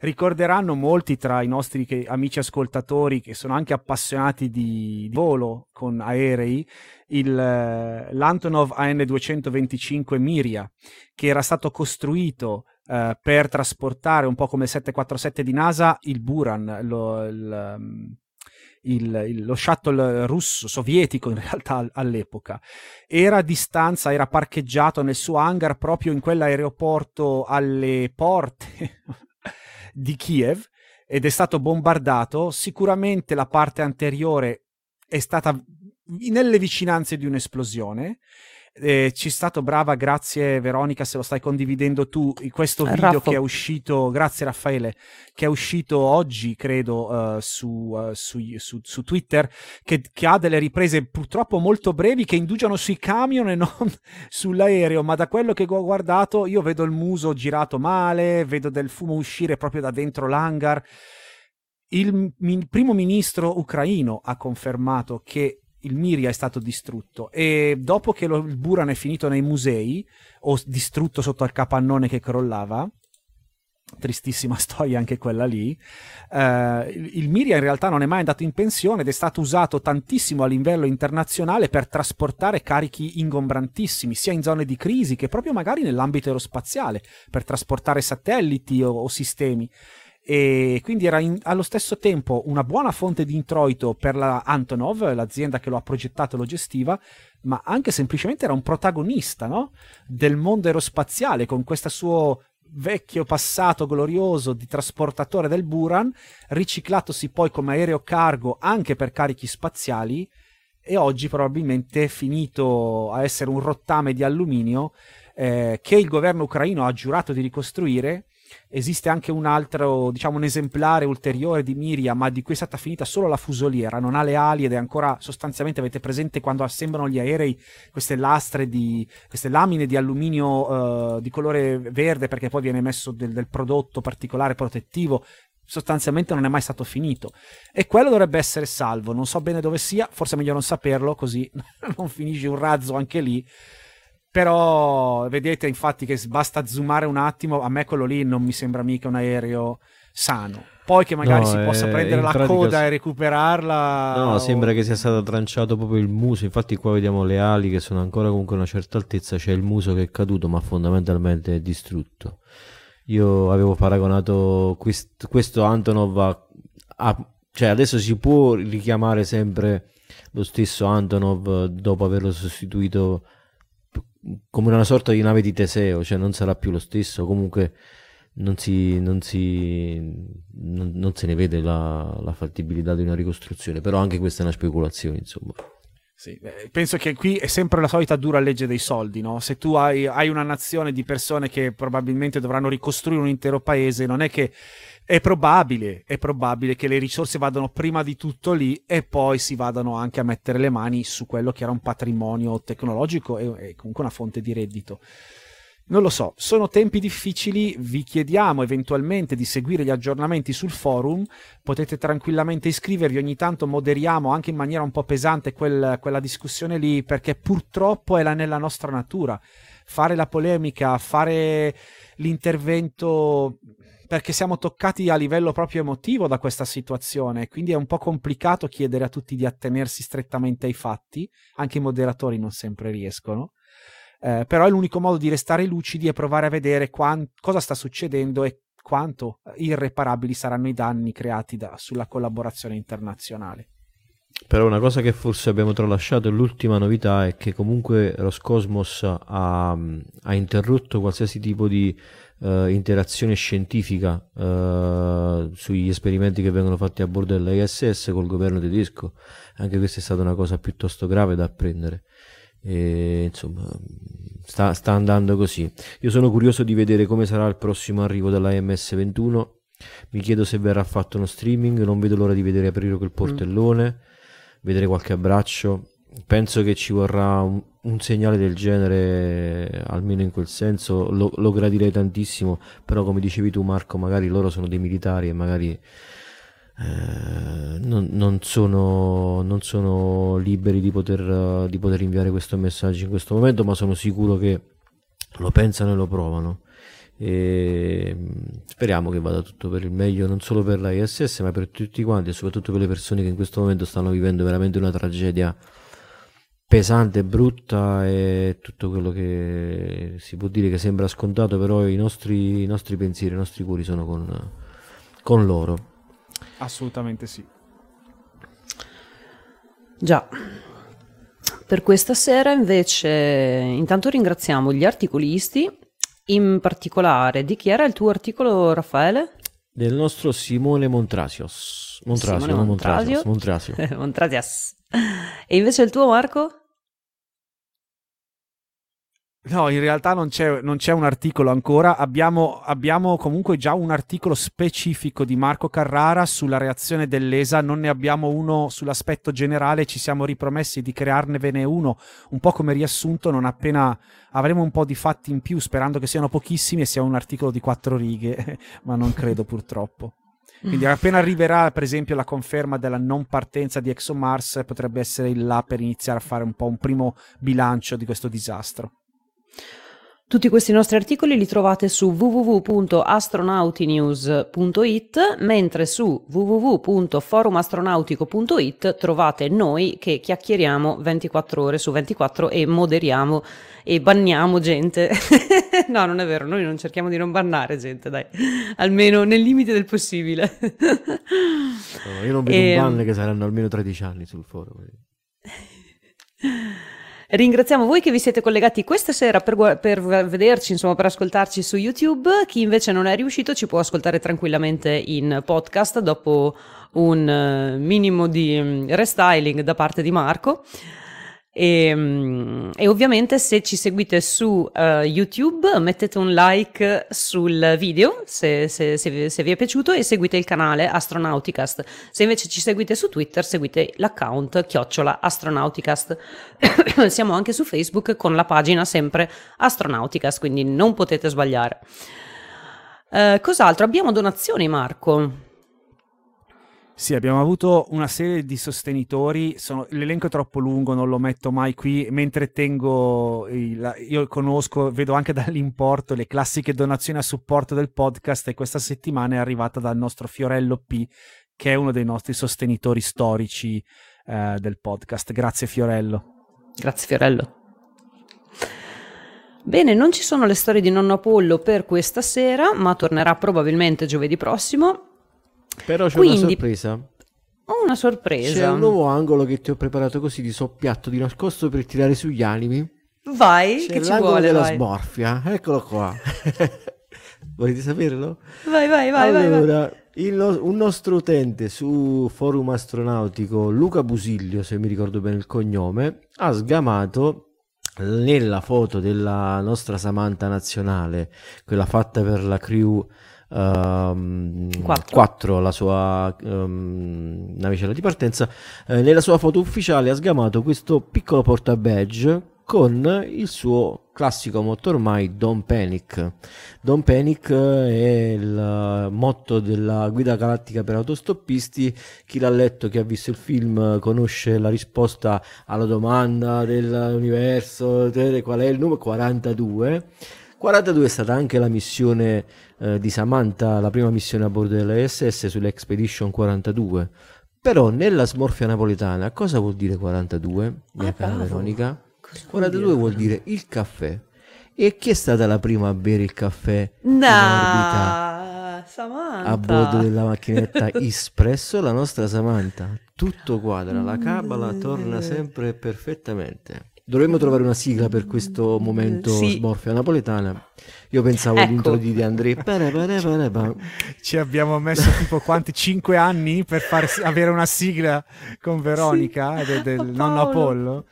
Ricorderanno molti tra i nostri che, amici ascoltatori che sono anche appassionati di, di volo con aerei, il, uh, l'Antonov AN225 Miria, che era stato costruito Uh, per trasportare un po' come il 747 di NASA il Buran, lo, um, il, il, lo shuttle russo, sovietico in realtà all'epoca. Era a distanza, era parcheggiato nel suo hangar proprio in quell'aeroporto alle porte di Kiev ed è stato bombardato. Sicuramente la parte anteriore è stata nelle vicinanze di un'esplosione eh, ci è stato brava, grazie Veronica se lo stai condividendo tu, questo video Raffo. che è uscito, grazie Raffaele, che è uscito oggi credo uh, su, uh, su, su, su, Twitter, che, che, ha delle riprese purtroppo molto brevi che indugiano sui camion e non sull'aereo, ma da quello che ho guardato io vedo il muso girato male, vedo del fumo uscire proprio da dentro l'hangar. Il, il primo ministro ucraino ha confermato che il Miria è stato distrutto. E dopo che lo, il Buran è finito nei musei o distrutto sotto al capannone che crollava tristissima storia anche quella lì eh, il Miria in realtà non è mai andato in pensione ed è stato usato tantissimo a livello internazionale per trasportare carichi ingombrantissimi sia in zone di crisi che proprio magari nell'ambito aerospaziale per trasportare satelliti o, o sistemi e quindi era in, allo stesso tempo una buona fonte di introito per la Antonov, l'azienda che lo ha progettato e lo gestiva, ma anche semplicemente era un protagonista no? del mondo aerospaziale con questo suo vecchio passato glorioso di trasportatore del Buran, riciclatosi poi come aereo cargo anche per carichi spaziali e oggi probabilmente finito a essere un rottame di alluminio eh, che il governo ucraino ha giurato di ricostruire esiste anche un altro, diciamo un esemplare ulteriore di Miria, ma di cui è stata finita solo la fusoliera, non ha le ali ed è ancora sostanzialmente, avete presente quando assemblano gli aerei queste lastre di, queste lamine di alluminio uh, di colore verde perché poi viene messo del, del prodotto particolare protettivo, sostanzialmente non è mai stato finito. E quello dovrebbe essere salvo. Non so bene dove sia, forse è meglio non saperlo, così non finisce un razzo anche lì. Però vedete infatti che basta zoomare un attimo, a me quello lì non mi sembra mica un aereo sano. Poi che magari no, si possa prendere la coda e recuperarla. No, o... sembra che sia stato tranciato proprio il muso. Infatti, qua vediamo le ali che sono ancora comunque a una certa altezza. C'è il muso che è caduto, ma fondamentalmente è distrutto. Io avevo paragonato quest- questo Antonov a, a, cioè adesso si può richiamare sempre lo stesso Antonov dopo averlo sostituito come una sorta di nave di Teseo, cioè non sarà più lo stesso, comunque non, si, non, si, non, non se ne vede la, la, fattibilità di una ricostruzione, però anche questa è una speculazione, insomma. Sì, penso che qui è sempre la solita dura legge dei soldi, no? Se tu hai, hai una nazione di persone che probabilmente dovranno ricostruire un intero paese, non è che è probabile, è probabile che le risorse vadano prima di tutto lì e poi si vadano anche a mettere le mani su quello che era un patrimonio tecnologico e, e comunque una fonte di reddito. Non lo so, sono tempi difficili, vi chiediamo eventualmente di seguire gli aggiornamenti sul forum, potete tranquillamente iscrivervi, ogni tanto moderiamo anche in maniera un po' pesante quel, quella discussione lì perché purtroppo è la, nella nostra natura. Fare la polemica, fare l'intervento perché siamo toccati a livello proprio emotivo da questa situazione, quindi è un po' complicato chiedere a tutti di attenersi strettamente ai fatti, anche i moderatori non sempre riescono. Eh, però è l'unico modo di restare lucidi e provare a vedere quan- cosa sta succedendo e quanto irreparabili saranno i danni creati da- sulla collaborazione internazionale. Però una cosa che forse abbiamo tralasciato, l'ultima novità è che comunque Roscosmos ha, ha interrotto qualsiasi tipo di uh, interazione scientifica uh, sugli esperimenti che vengono fatti a bordo dell'ISS col governo tedesco. Anche questa è stata una cosa piuttosto grave da apprendere. E, insomma, sta, sta andando così. Io sono curioso di vedere come sarà il prossimo arrivo dell'AMS 21. Mi chiedo se verrà fatto uno streaming, non vedo l'ora di vedere aprire quel portellone. Mm vedere qualche abbraccio. Penso che ci vorrà un, un segnale del genere, almeno in quel senso, lo, lo, gradirei tantissimo, però come dicevi tu Marco, magari loro sono dei militari e magari eh, non, non, sono, non, sono, liberi di poter, di poter inviare questo messaggio in questo momento, ma sono sicuro che lo pensano e lo provano. E mm, speriamo che vada tutto per il meglio non solo per la ISS ma per tutti quanti e soprattutto per le persone che in questo momento stanno vivendo veramente una tragedia pesante, brutta e tutto quello che si può dire che sembra scontato però i nostri, i nostri pensieri, i nostri cuori sono con, con loro assolutamente sì già per questa sera invece intanto ringraziamo gli articolisti in particolare, di chi era il tuo articolo, Raffaele? Del nostro Simone Montrasios. Montrasio, Simone Montrasio. Montrasio. Montrasios. E invece il tuo, Marco? No, in realtà non c'è, non c'è un articolo ancora, abbiamo, abbiamo, comunque già un articolo specifico di Marco Carrara sulla reazione dell'ESA, non ne abbiamo uno sull'aspetto generale, ci siamo ripromessi di crearnevene uno un po' come riassunto non appena avremo un po' di fatti in più, sperando che siano pochissimi e sia un articolo di quattro righe, ma non credo purtroppo. Quindi appena arriverà per esempio la conferma della non partenza di ExoMars potrebbe essere il là per iniziare a fare un po' un primo bilancio di questo disastro. Tutti questi nostri articoli li trovate su www.astronautinews.it, mentre su www.forumastronautico.it trovate noi che chiacchieriamo 24 ore su 24 e moderiamo e banniamo gente. no, non è vero, noi non cerchiamo di non bannare gente, dai, almeno nel limite del possibile. no, io non vedo e... un ban che saranno almeno 13 anni sul forum. Ringraziamo voi che vi siete collegati questa sera per, per, vederci, insomma, per ascoltarci su YouTube. Chi invece non è riuscito ci può ascoltare tranquillamente in podcast dopo un eh, minimo di mm, restyling da parte di Marco. E, mm, e, ovviamente se ci seguite su uh, YouTube mettete un like sul video se, se, se, se, vi è piaciuto e seguite il canale Astronauticast. Se invece ci seguite su Twitter seguite l'account chiocciola Astronauticast. Siamo anche su Facebook con la pagina sempre Astronauticast, quindi non potete sbagliare. Uh, cos'altro? Abbiamo donazioni Marco. Sì, abbiamo avuto una serie di sostenitori, sono, l'elenco è troppo lungo, non lo metto mai qui, mentre tengo, il, io conosco, vedo anche dall'importo le classiche donazioni a supporto del podcast e questa settimana è arrivata dal nostro Fiorello P, che è uno dei nostri sostenitori storici eh, del podcast. Grazie Fiorello. Grazie Fiorello. Bene, non ci sono le storie di nonno Apollo per questa sera, ma tornerà probabilmente giovedì prossimo però c'è Quindi, una sorpresa. Ho una sorpresa. C'è un nuovo angolo che ti ho preparato così di soppiatto, di nascosto per tirare sugli animi. Vai, C'è che ci vuole, della vai. smorfia. Eccolo qua. Volete saperlo? Vai, vai, vai. Allora, vai, vai. No- un nostro utente su forum astronautico, Luca Busiglio, se mi ricordo bene il cognome, ha sgamato nella foto della nostra Samantha nazionale, quella fatta per la crew um, 4. 4. la sua um, navicella di partenza, eh, nella sua foto ufficiale ha sgamato questo piccolo porta badge con il suo classico motto ormai Don't Panic. Don't Panic è il motto della guida galattica per autostoppisti. Chi l'ha letto, chi ha visto il film, conosce la risposta alla domanda dell'universo, qual è il numero 42. 42 è stata anche la missione eh, di Samantha, la prima missione a bordo dell'ISS sull'Expedition 42. Però nella smorfia napoletana cosa vuol dire 42, mia ah, cara bravo. Veronica? Cosa 42 vuol dire? vuol dire il caffè. E chi è stata la prima a bere il caffè no, Samantha. a bordo della macchinetta Espresso, la nostra Samantha. Tutto quadra, la cabala torna sempre perfettamente. Dovremmo trovare una sigla per questo momento Sì. smorfia napoletana. Io pensavo Ecco. all'intro di De André. Ci abbiamo messo tipo quanti? 5 anni per far avere una sigla con Veronica del, del Paolo. nonno Apollo?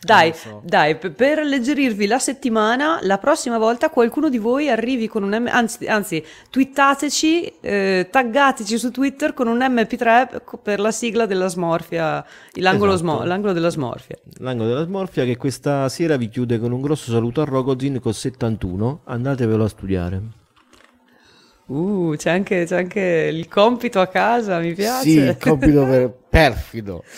Dai, so. dai, per alleggerirvi la settimana, la prossima volta qualcuno di voi arrivi con un M, anzi, anzi twittateci, eh, taggateci su Twitter con un MP3 co- per la sigla della smorfia, l'angolo, Esatto. smo- l'angolo della smorfia. L'angolo della smorfia che questa sera vi chiude con un grosso saluto a Rogozin con 71. Andatevelo a studiare. Uh, c'è anche, c'è anche il compito a casa, mi piace. Sì, il compito per- perfido.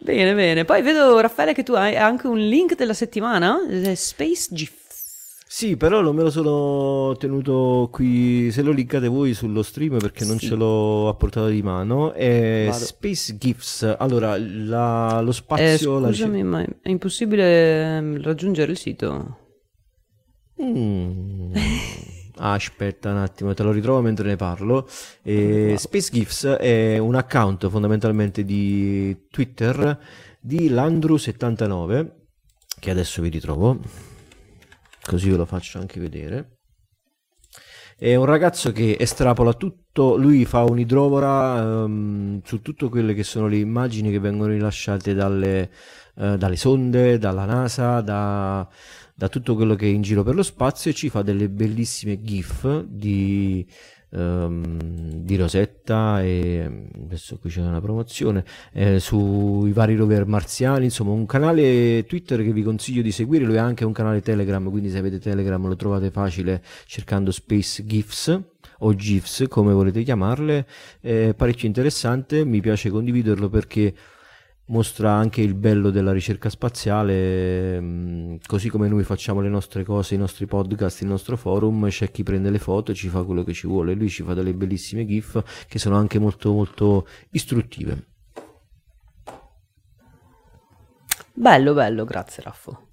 Bene, bene. Poi vedo, Raffaele, che tu hai anche un link della settimana, eh, Space GIF. Sì, però non me lo sono tenuto qui. Se lo linkate voi sullo stream perché non Sì. ce l'ho a portata di mano. È Vado. Space GIFs. Allora, la- lo Eh, spazio. la scusami, ma è impossibile ehm, raggiungere il sito. Mm. Aspetta un attimo, te lo ritrovo mentre ne parlo. Eh, Space GIFs è un account fondamentalmente di Twitter di Landru79, che adesso vi ritrovo, così ve lo faccio anche vedere. È un ragazzo che estrapola tutto, lui fa un'idrovora ehm, su tutte quelle che sono le immagini che vengono rilasciate dalle, eh, dalle sonde, dalla NASA, da, da tutto quello che è in giro per lo spazio e ci fa delle bellissime GIF di, ehm, di Rosetta e adesso qui c'è una promozione eh, sui vari rover marziani, insomma un canale Twitter che vi consiglio di seguire, lui ha anche un canale Telegram, quindi se avete Telegram lo trovate facile cercando Space GIFs o GIFs come volete chiamarle, è parecchio interessante, mi piace condividerlo perché mostra anche il bello della ricerca spaziale, mh, così come noi facciamo le nostre cose, i nostri podcast, il nostro forum, c'è chi prende le foto e ci fa quello che ci vuole, lui ci fa delle bellissime GIF che sono anche molto molto istruttive. Bello, bello, grazie Raffo.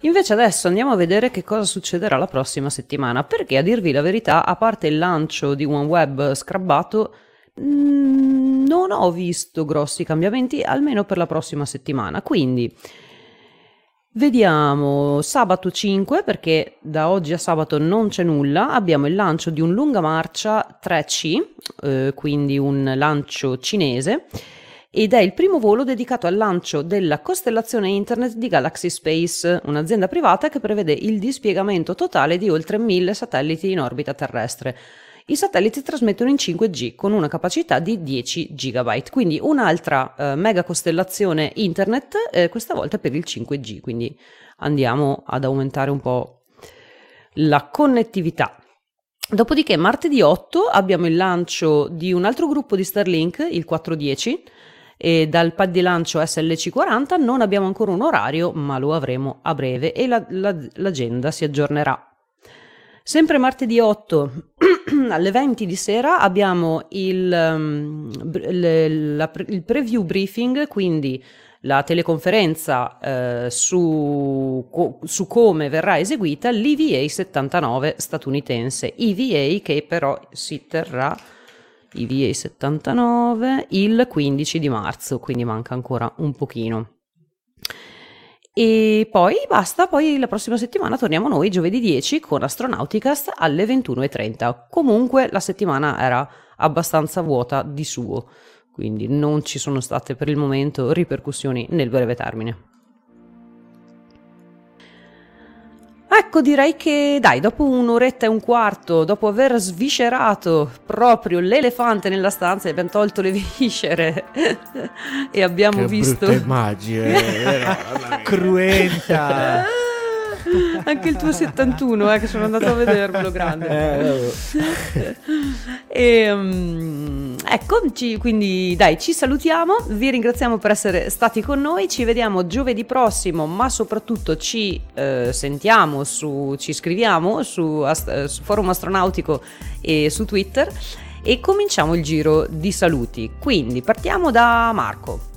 Invece adesso andiamo a vedere che cosa succederà la prossima settimana, perché a dirvi la verità, a parte il lancio di OneWeb scrabbato, mm, non ho visto grossi cambiamenti, almeno per la prossima settimana. Quindi vediamo sabato 5, perché da oggi a sabato non c'è nulla, abbiamo il lancio di un lunga marcia 3C, eh, quindi un lancio cinese ed è il primo volo dedicato al lancio della costellazione internet di Galaxy Space, un'azienda privata che prevede il dispiegamento totale di oltre 1000 satelliti in orbita terrestre. I satelliti trasmettono in 5G con una capacità di 10 GB, quindi un'altra eh, mega costellazione internet, eh, questa volta per il 5G, quindi andiamo ad aumentare un po' la connettività. Dopodiché martedì 8 abbiamo il lancio di un altro gruppo di Starlink, il 410, e dal pad di lancio SLC40 non abbiamo ancora un orario, ma lo avremo a breve e la- la- l'agenda si aggiornerà. Sempre martedì 8 alle 20 di sera abbiamo il, br- le- la il preview briefing, quindi la teleconferenza eh, su, co- su come verrà eseguita l'EVA 79 statunitense, EVA che però si terrà EVA 79 il 15 di marzo, quindi manca ancora un pochino. E poi basta, poi la prossima settimana torniamo noi giovedì 10 con Astronauticast alle 21.30. Comunque la settimana era abbastanza vuota di suo, quindi non ci sono state per il momento ripercussioni nel breve termine. Ecco, direi che dai, dopo un'oretta e un quarto, dopo aver sviscerato proprio l'elefante nella stanza, abbiamo tolto le viscere e abbiamo visto... immagine, Cruenta. Anche il tuo 71, eh, che sono andato a vedermelo grande. Eh, E, mm, ecco, ci- quindi dai, ci salutiamo, vi ringraziamo per essere stati con noi, ci vediamo giovedì prossimo, ma soprattutto ci eh, sentiamo, su, ci scriviamo su, ast- eh, su Forum Astronautico e su Twitter e cominciamo il giro di saluti. Quindi partiamo da Marco.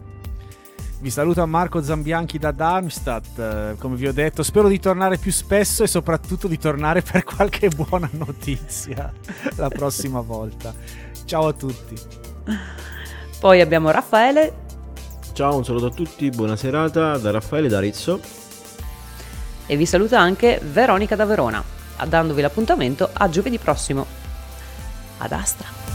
Vi saluta Marco Zambianchi da Darmstadt, eh, come vi ho detto, spero di tornare più spesso e soprattutto di tornare per qualche buona notizia la prossima volta. Ciao a tutti. Poi abbiamo Raffaele. Ciao, un saluto a tutti, buona serata da Raffaele da Rizzo. E vi saluta anche Veronica da Verona, dandovi l'appuntamento a giovedì prossimo. Ad Astra.